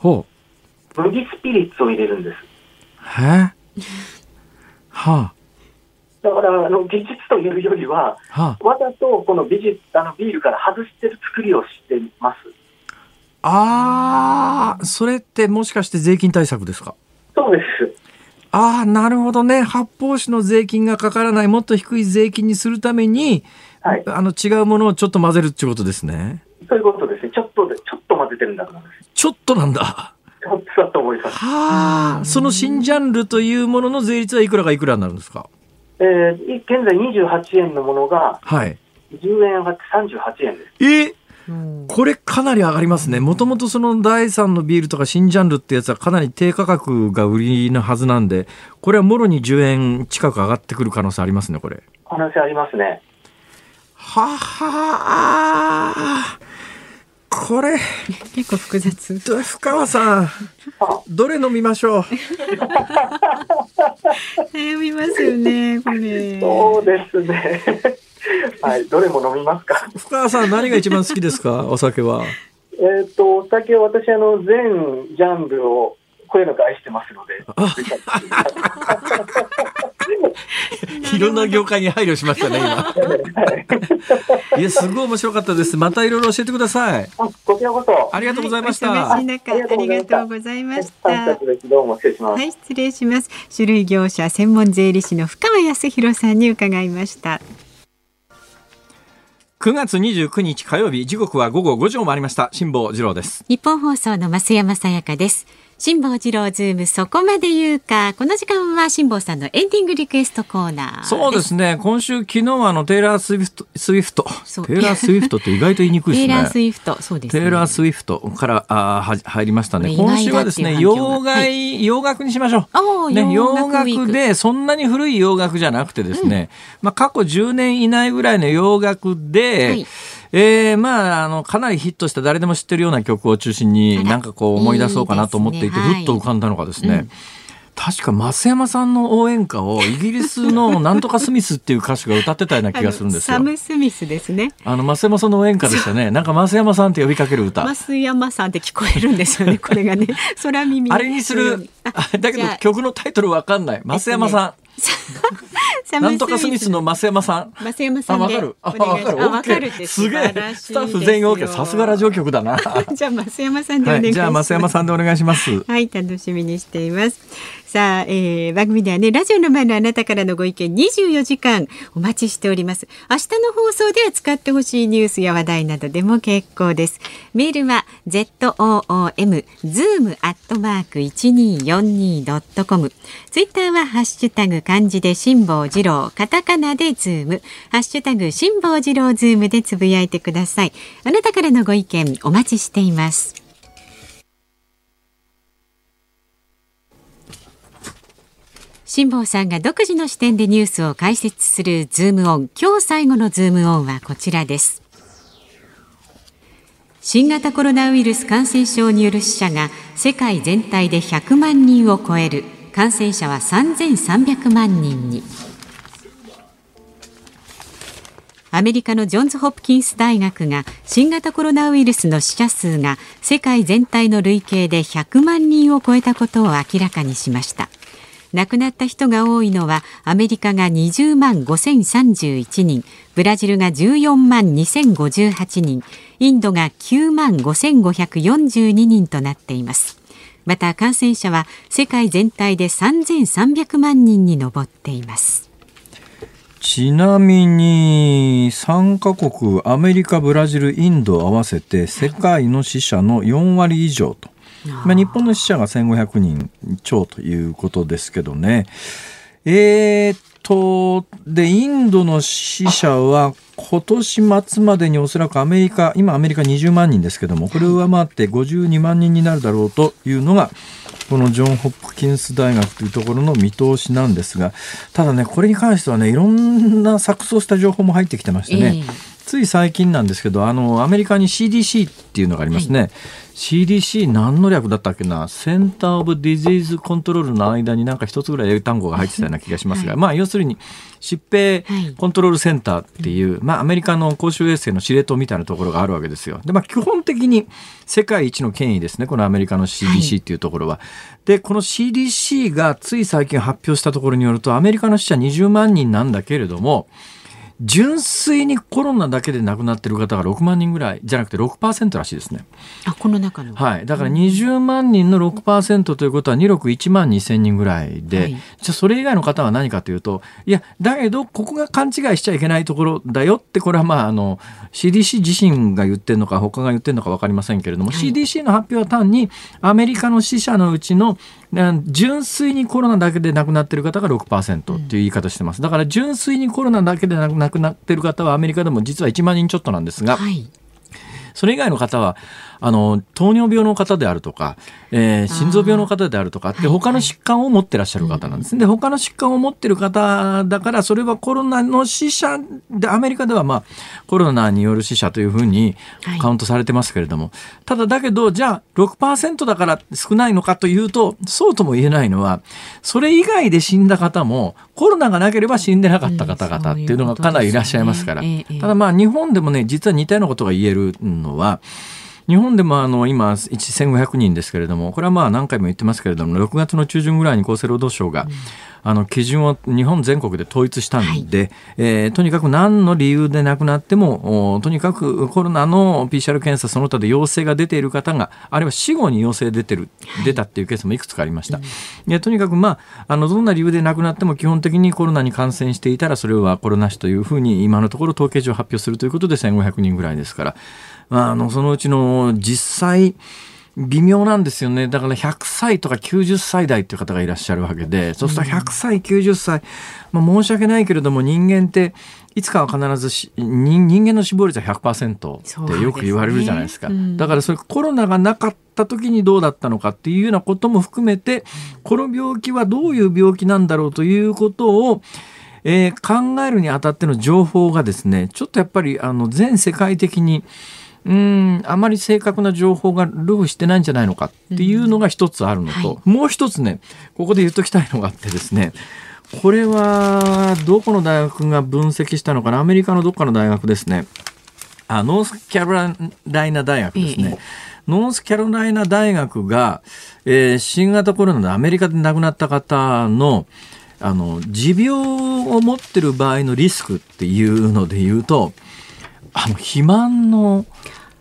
麦スピリッツを入れるんです。へはあ。だから、あの、技術というよりは、はあ、わざとこの美術、あの、ビールから外してる作りをしてます。ああ、それってもしかして税金対策ですか？そうです。ああ、なるほどね。発泡酒の税金がかからない、もっと低い税金にするために、はい、あの違うものをちょっと混ぜるっていうことですね。そういうことですね。ちょっとで、ちょっと混ぜてるんだと思います。ちょっとなんだ。ちょっとだと思います。はあ。その新ジャンルというものの税率はいくらがいくらになるんですか？えー、現在28円のものが、はい。10円上がって38円です。えこれかなり上がりますね。もともとその第3のビールとか新ジャンルってやつはかなり低価格が売りのはずなんで、これはもろに10円近く上がってくる可能性ありますね、これ。可能性ありますね。ははあ。これ。結構複雑。深川さん、どれ飲みましょう？悩みますよね、これ。そうですね。はい、どれも飲みますか？深川さん、何が一番好きですか、お酒は。えっと、お酒は私、あの、全ジャンルをこういうの愛してますので。いろんな業界に配慮しましたね、今。いや、すごい面白かったです。またいろいろ教えてください。あ、こちらこそ。ありがとうございました。はい、ありがとうございました。どうも失礼します。はい、失礼します。種類業者専門税理士の深川康弘さんに伺いました。9月29日火曜日時刻は午後5時を回りました。辛坊治郎です。ニッポン放送の増山さやかです。辛坊治郎ズームそこまで言うか。この時間は辛坊さんのエンディングリクエストコーナーそうですね。今週昨日はあのテイラー・スウィフトスウィフト。テイラー・スウィフトって意外と言いにくいですね。テイラー・スウィフトそうです、ね、テイラー・スウィフトからあは入りましたね。今週はですね洋外、はい、洋楽にしましょう、ね、洋楽でそんなに古い洋楽じゃなくてですね、うん、まあ過去10年以内ぐらいの洋楽で、はいえー、まあ、あの、かなりヒットした誰でも知ってるような曲を中心に、なんかこう思い出そうかなと思っていて、いいね、ふっと浮かんだのがですね、はいうん確か増山さんの応援歌をイギリスのなんとかスミスっていう歌手が歌ってたような気がするんですよ。サム・スミスですね。あの増山さんの応援歌でしたね。なんか増山さんって呼びかける歌。増山さんって聞こえるんですよね。これがね。空耳。あれにする。だけど曲のタイトルわかんない。増山さん。なんとかスミスの増山さん。増山さんわかる。あ、わかる。わかるすげえ。スタッフ全員 OK。さすがラジオ局だな。じゃあ増山さんでお願いします。じゃあ増山さんでお願いします。はい、楽しみにしています。さあ、えー、番組ではね、ラジオの前のあなたからのご意見24時間お待ちしております。明日の放送では使ってほしいニュースや話題などでも結構です。メールは zoom zoom アットマーク 1242.com ツイッターはハッシュタグ漢字で辛坊治郎、カタカナでズーム、ハッシュタグ辛坊治郎ズームでつぶやいてください。あなたからのご意見お待ちしています。辛坊さんが独自の視点でニュースを解説するズームオン。今日最後のズームオンはこちらです。新型コロナウイルス感染症による死者が世界全体で100万人を超える。感染者は3300万人に。アメリカのジョンズ・ホプキンス大学が新型コロナウイルスの死者数が世界全体の累計で100万人を超えたことを明らかにしました。亡くなった人が多いのはアメリカが20万5031人ブラジルが14万2058人インドが9万5542人となっています。また感染者は世界全体で3300万人に上っています。ちなみに3カ国アメリカブラジルインド合わせて世界の死者の4割以上とまあ、日本の死者が1500人超ということですけどね。えー、っと、で、インドの死者は今年末までにおそらくアメリカ、今アメリカ20万人ですけども、これを上回って52万人になるだろうというのが、このジョンズ・ホプキンス大学というところの見通しなんですが、ただね、これに関してはね、いろんな錯綜した情報も入ってきてましてね、えーつい最近なんですけどあのアメリカに CDC っていうのがありますね、はい、CDC 何の略だったっけな？ Center of Disease Control の間になんか一つぐらい英単語が入ってたような気がしますが、はい、まあ要するに疾病コントロールセンターっていう、はい、まあアメリカの公衆衛生の司令塔みたいなところがあるわけですよ。でまあ基本的に世界一の権威ですねこのアメリカの CDC っていうところは。でこの CDC がつい最近発表したところによるとアメリカの死者20万人なんだけれども純粋にコロナだけで亡くなってる方が6万人ぐらいじゃなくて6%らしいですね。あこの中の。はい。だから20万人の6%ということは2 6 1万2千人ぐらいで、はい、じゃあそれ以外の方は何かというといやだけどここが勘違いしちゃいけないところだよってこれはまああの CDC 自身が言ってるのか他が言ってるのか分かりませんけれども、はい、CDC の発表は単にアメリカの死者のうちの純粋にコロナだけで亡くなっている方が6%っていう言い方してます。だから純粋にコロナだけで亡くなっている方はアメリカでも実は1万人ちょっとなんですが、はい。それ以外の方はあの糖尿病の方であるとか、えー、心臓病の方であるとかって他の疾患を持ってらっしゃる方なんですね。で他の疾患を持ってる方だからそれはコロナの死者でアメリカではまあコロナによる死者というふうにカウントされてますけれども、はい、ただだけどじゃあ6%だから少ないのかというとそうとも言えないのはそれ以外で死んだ方もコロナがなければ死んでなかった方々っていうのがかなりいらっしゃいますから、ただまあ日本でもね実は似たようなことが言えるのは日本でもあの今1500人ですけれどもこれはまあ何回も言ってますけれども6月の中旬ぐらいに厚生労働省が、うん、あの基準を日本全国で統一したんで、はい、えー、とにかく何の理由で亡くなってもとにかくコロナの PCR 検査その他で陽性が出ている方があるいは死後に陽性出てる、出たっていうケースもいくつかありました。うん、とにかくまああのどんな理由で亡くなっても基本的にコロナに感染していたらそれはコロナ死というふうに今のところ統計上発表するということで1500人ぐらいですから。あのそのうちの実際微妙なんですよね。だから100歳とか90歳代っていう方がいらっしゃるわけで、そうすると100歳、90歳、まあ、申し訳ないけれども人間っていつかは必ずし人間の死亡率は100%ってよく言われるじゃないですか。すねうん、だからそれコロナがなかった時にどうだったのかっていうようなことも含めて、この病気はどういう病気なんだろうということを、えー、考えるにあたっての情報がですね、ちょっとやっぱりあの全世界的にうんあまり正確な情報がルフしてないんじゃないのかっていうのが一つあるのと、うん。はい、もう一つねここで言っときたいのがあってですねこれはどこの大学が分析したのかな？アメリカのどっかの大学ですね。あノースキャロライナ大学ですね。ノースキャロライナ大学が、えー、新型コロナでアメリカで亡くなった方のあの持病を持ってる場合のリスクっていうので言うとあの肥満の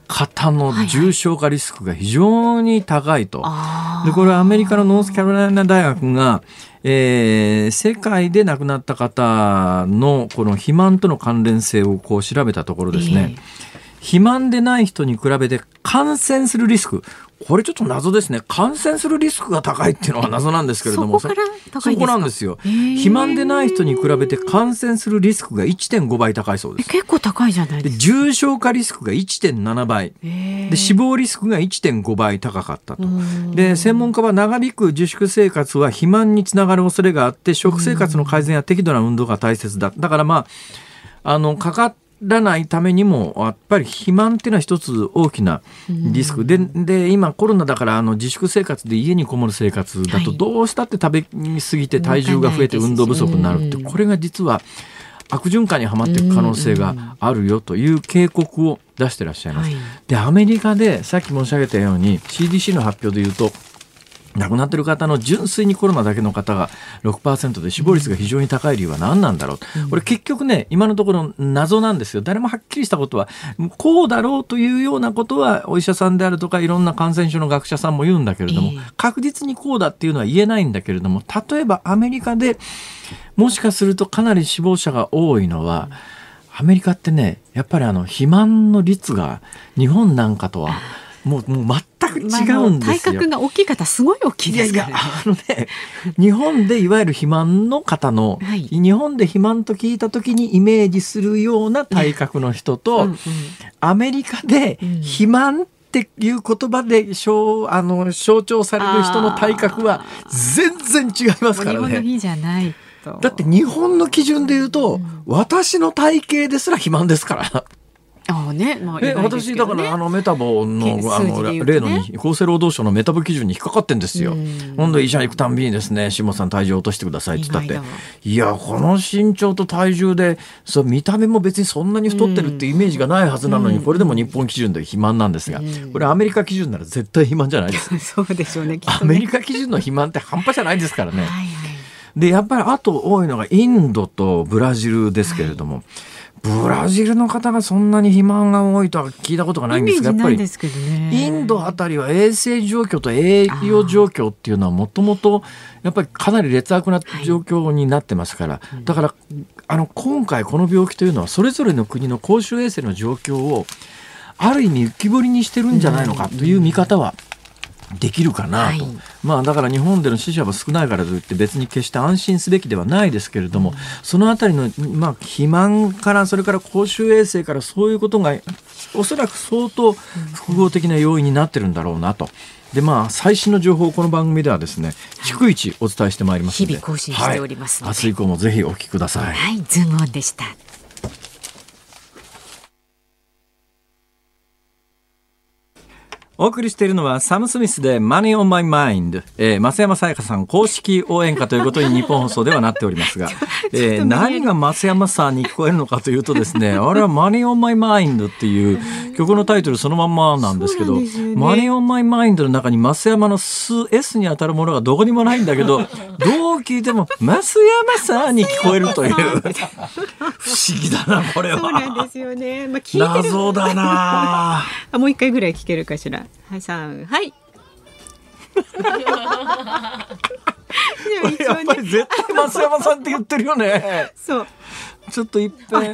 方の重症化リスクが非常に高いと。はいはい、で、これはアメリカのノースカロライナ大学が、えー、世界で亡くなった方のこの肥満との関連性をこう調べたところですね、えー、肥満でない人に比べて感染するリスク、これちょっと謎ですね。感染するリスクが高いっていうのは謎なんですけれども、そこなんですよ。肥満でない人に比べて感染するリスクが1.5倍高いそうです。結構高いじゃないですか。重症化リスクが1.7倍。で、死亡リスクが1.5倍高かったと。で、専門家は長引く自粛生活は肥満につながる恐れがあって、食生活の改善や適度な運動が大切だ。だからまあ、あの、かかっらないためにもやっぱり肥満っていうのは一つ大きなリスク、うん、でで今コロナだからあの自粛生活で家にこもる生活だとどうしたって食べ過ぎて体重が増えて運動不足になるって、これが実は悪循環にはまっていく可能性があるよという警告を出してらっしゃいます。でアメリカでさっき申し上げたように CDC の発表で言うと亡くなっている方の純粋にコロナだけの方が6%で死亡率が非常に高い理由は何なんだろう、これ結局ね今のところ謎なんですよ。誰もはっきりしたことはこうだろうというようなことはお医者さんであるとかいろんな感染症の学者さんも言うんだけれども、確実にこうだっていうのは言えないんだけれども例えばアメリカでもしかするとかなり死亡者が多いのは、アメリカってねやっぱりあの肥満の率が日本なんかとはもうもう全く違うんですよ、まあ、体格が大きい方すごい大きいですから、ね、いやいやあのね日本でいわゆる肥満の方の、はい、日本で肥満と聞いた時にイメージするような体格の人と、うんうん、アメリカで肥満っていう言葉で象あの象徴される人の体格は全然違いますからね。だって日本の基準で言うと、うん、私の体型ですら肥満ですから。あね、まあ、ね、私だからあのメタボのあの、例の厚生労働省のメタボ基準に引っかかってんですよ。今度医者行くたんびにですね、下さん体重落としてくださいって言ったって、いやこの身長と体重で、そう見た目も別にそんなに太ってるってイメージがないはずなのに、これでも日本基準で肥満なんですが、これアメリカ基準なら絶対肥満じゃないです。そうでしょうね。アメリカ基準の肥満って半端じゃないですからね。はいはい、でやっぱりあと多いのがインドとブラジルですけれども。はいブラジルの方がそんなに肥満が多いとは聞いたことがないんですが、やっぱりインドあたりは衛生状況と栄養状況っていうのはもともとやっぱりかなり劣悪な状況になってますから、はい、だからあの今回この病気というのはそれぞれの国の公衆衛生の状況をある意味浮き彫りにしてるんじゃないのかという見方はできるかなと、はい、まあだから日本での死者は少ないからといって別に決して安心すべきではないですけれども、うん、そのあたりの、まあ、肥満からそれから公衆衛生からそういうことがおそらく相当複合的な要因になってるんだろうなと。でまあ最新の情報をこの番組ではですね、逐一お伝えしてまいりますので、日々更新しておりますはい、明日以降もぜひお聞きください。はい、ズームオンでした。お送りしているのはサム・スミスで Money on My Mind、えー、増山さやかさん公式応援歌ということに日本放送ではなっておりますが、えー、何が増山さんに聞こえるのかというとですね、あれは Money on My Mind っていう曲のタイトルそのまんまなんですけど、ね、Money on My Mind の中に増山のス S に当たるものがどこにもないんだけど、どう聞いても増山さんに聞こえるという不思議だなこれは。そうなんですよね。まあ、聞いてる謎だな。もう一回ぐらい聞けるかしら。はい、さん、はい。やっぱり絶対増山さんって言ってるよね。そう。ちょっといっぺん、ね、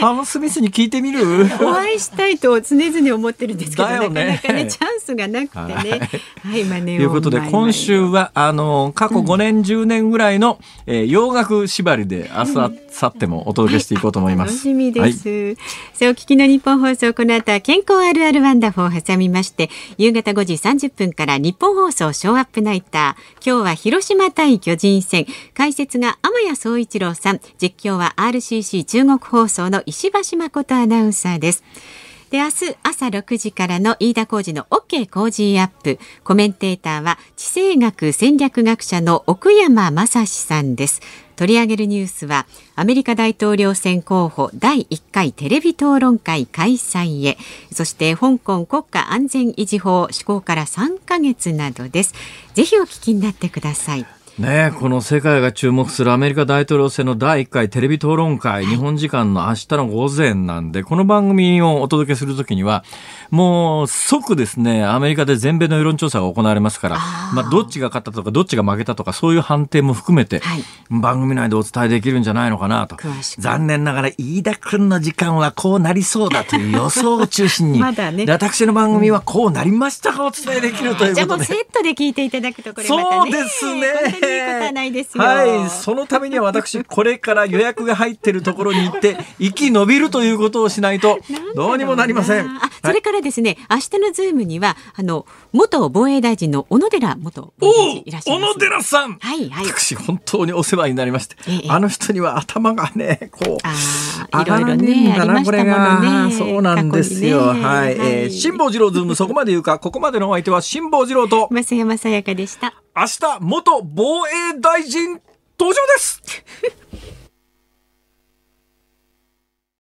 サム・スミスに聞いてみる？お会いしたいと常々思ってるんですけど、ね、なかなかねチャンスがなくてね。はい、はい、ということで今週はあの過去5年、うん、10年ぐらいの、えー、洋楽縛りで明日、明後日もお届けしていこうと思います。楽しみです。はい、そうお聞きのニッポン放送この後は健康あるあるワンダフォーを挟みまして夕方5時30分からニッポン放送ショウアップナイター。今日は広島対巨人戦。解説が天谷宗一郎さん。実況今日は RCC 中国放送の石橋誠アナウンサーです。で、明日朝6時からの飯田浩二の OK 工事アップ。コメンテーターは地政学戦略学者の奥山真司さんです。取り上げるニュースはアメリカ大統領選候補第1回テレビ討論会開催へそして香港国家安全維持法施行から3ヶ月などですぜひお聞きになってくださいねこの世界が注目するアメリカ大統領選の第1回テレビ討論会、日本時間の明日の午前なんで、この番組をお届けするときには、もう即ですね、アメリカで全米の世論調査が行われますから、まあ、どっちが勝ったとか、どっちが負けたとか、そういう判定も含めて、はい、番組内でお伝えできるんじゃないのかなと。残念ながら、飯田君の時間はこうなりそうだという予想を中心に、まだね、私の番組はこうなりましたがお伝えできるということで。じゃあもうセットで聞いていただくとこれまたね。そうですね。はい、そのためには私、これから予約が入ってるところに行って、息伸びるということをしないと、どうにもなりません。あ、それからですね、明日のズームには、あの、元防衛大臣の小野寺元防衛大臣いらっしゃいます。小野寺さんはい、はい。私、本当にお世話になりまして、ええ、あの人には頭がね、こう、あいろいろね、ありましたものね。そうなんですよ。はい、はい、えー、辛坊治郎ズーム、そこまで言うか、ここまでのお相手は辛坊治郎と、増山さやかでした。明日、元防衛大臣登場です。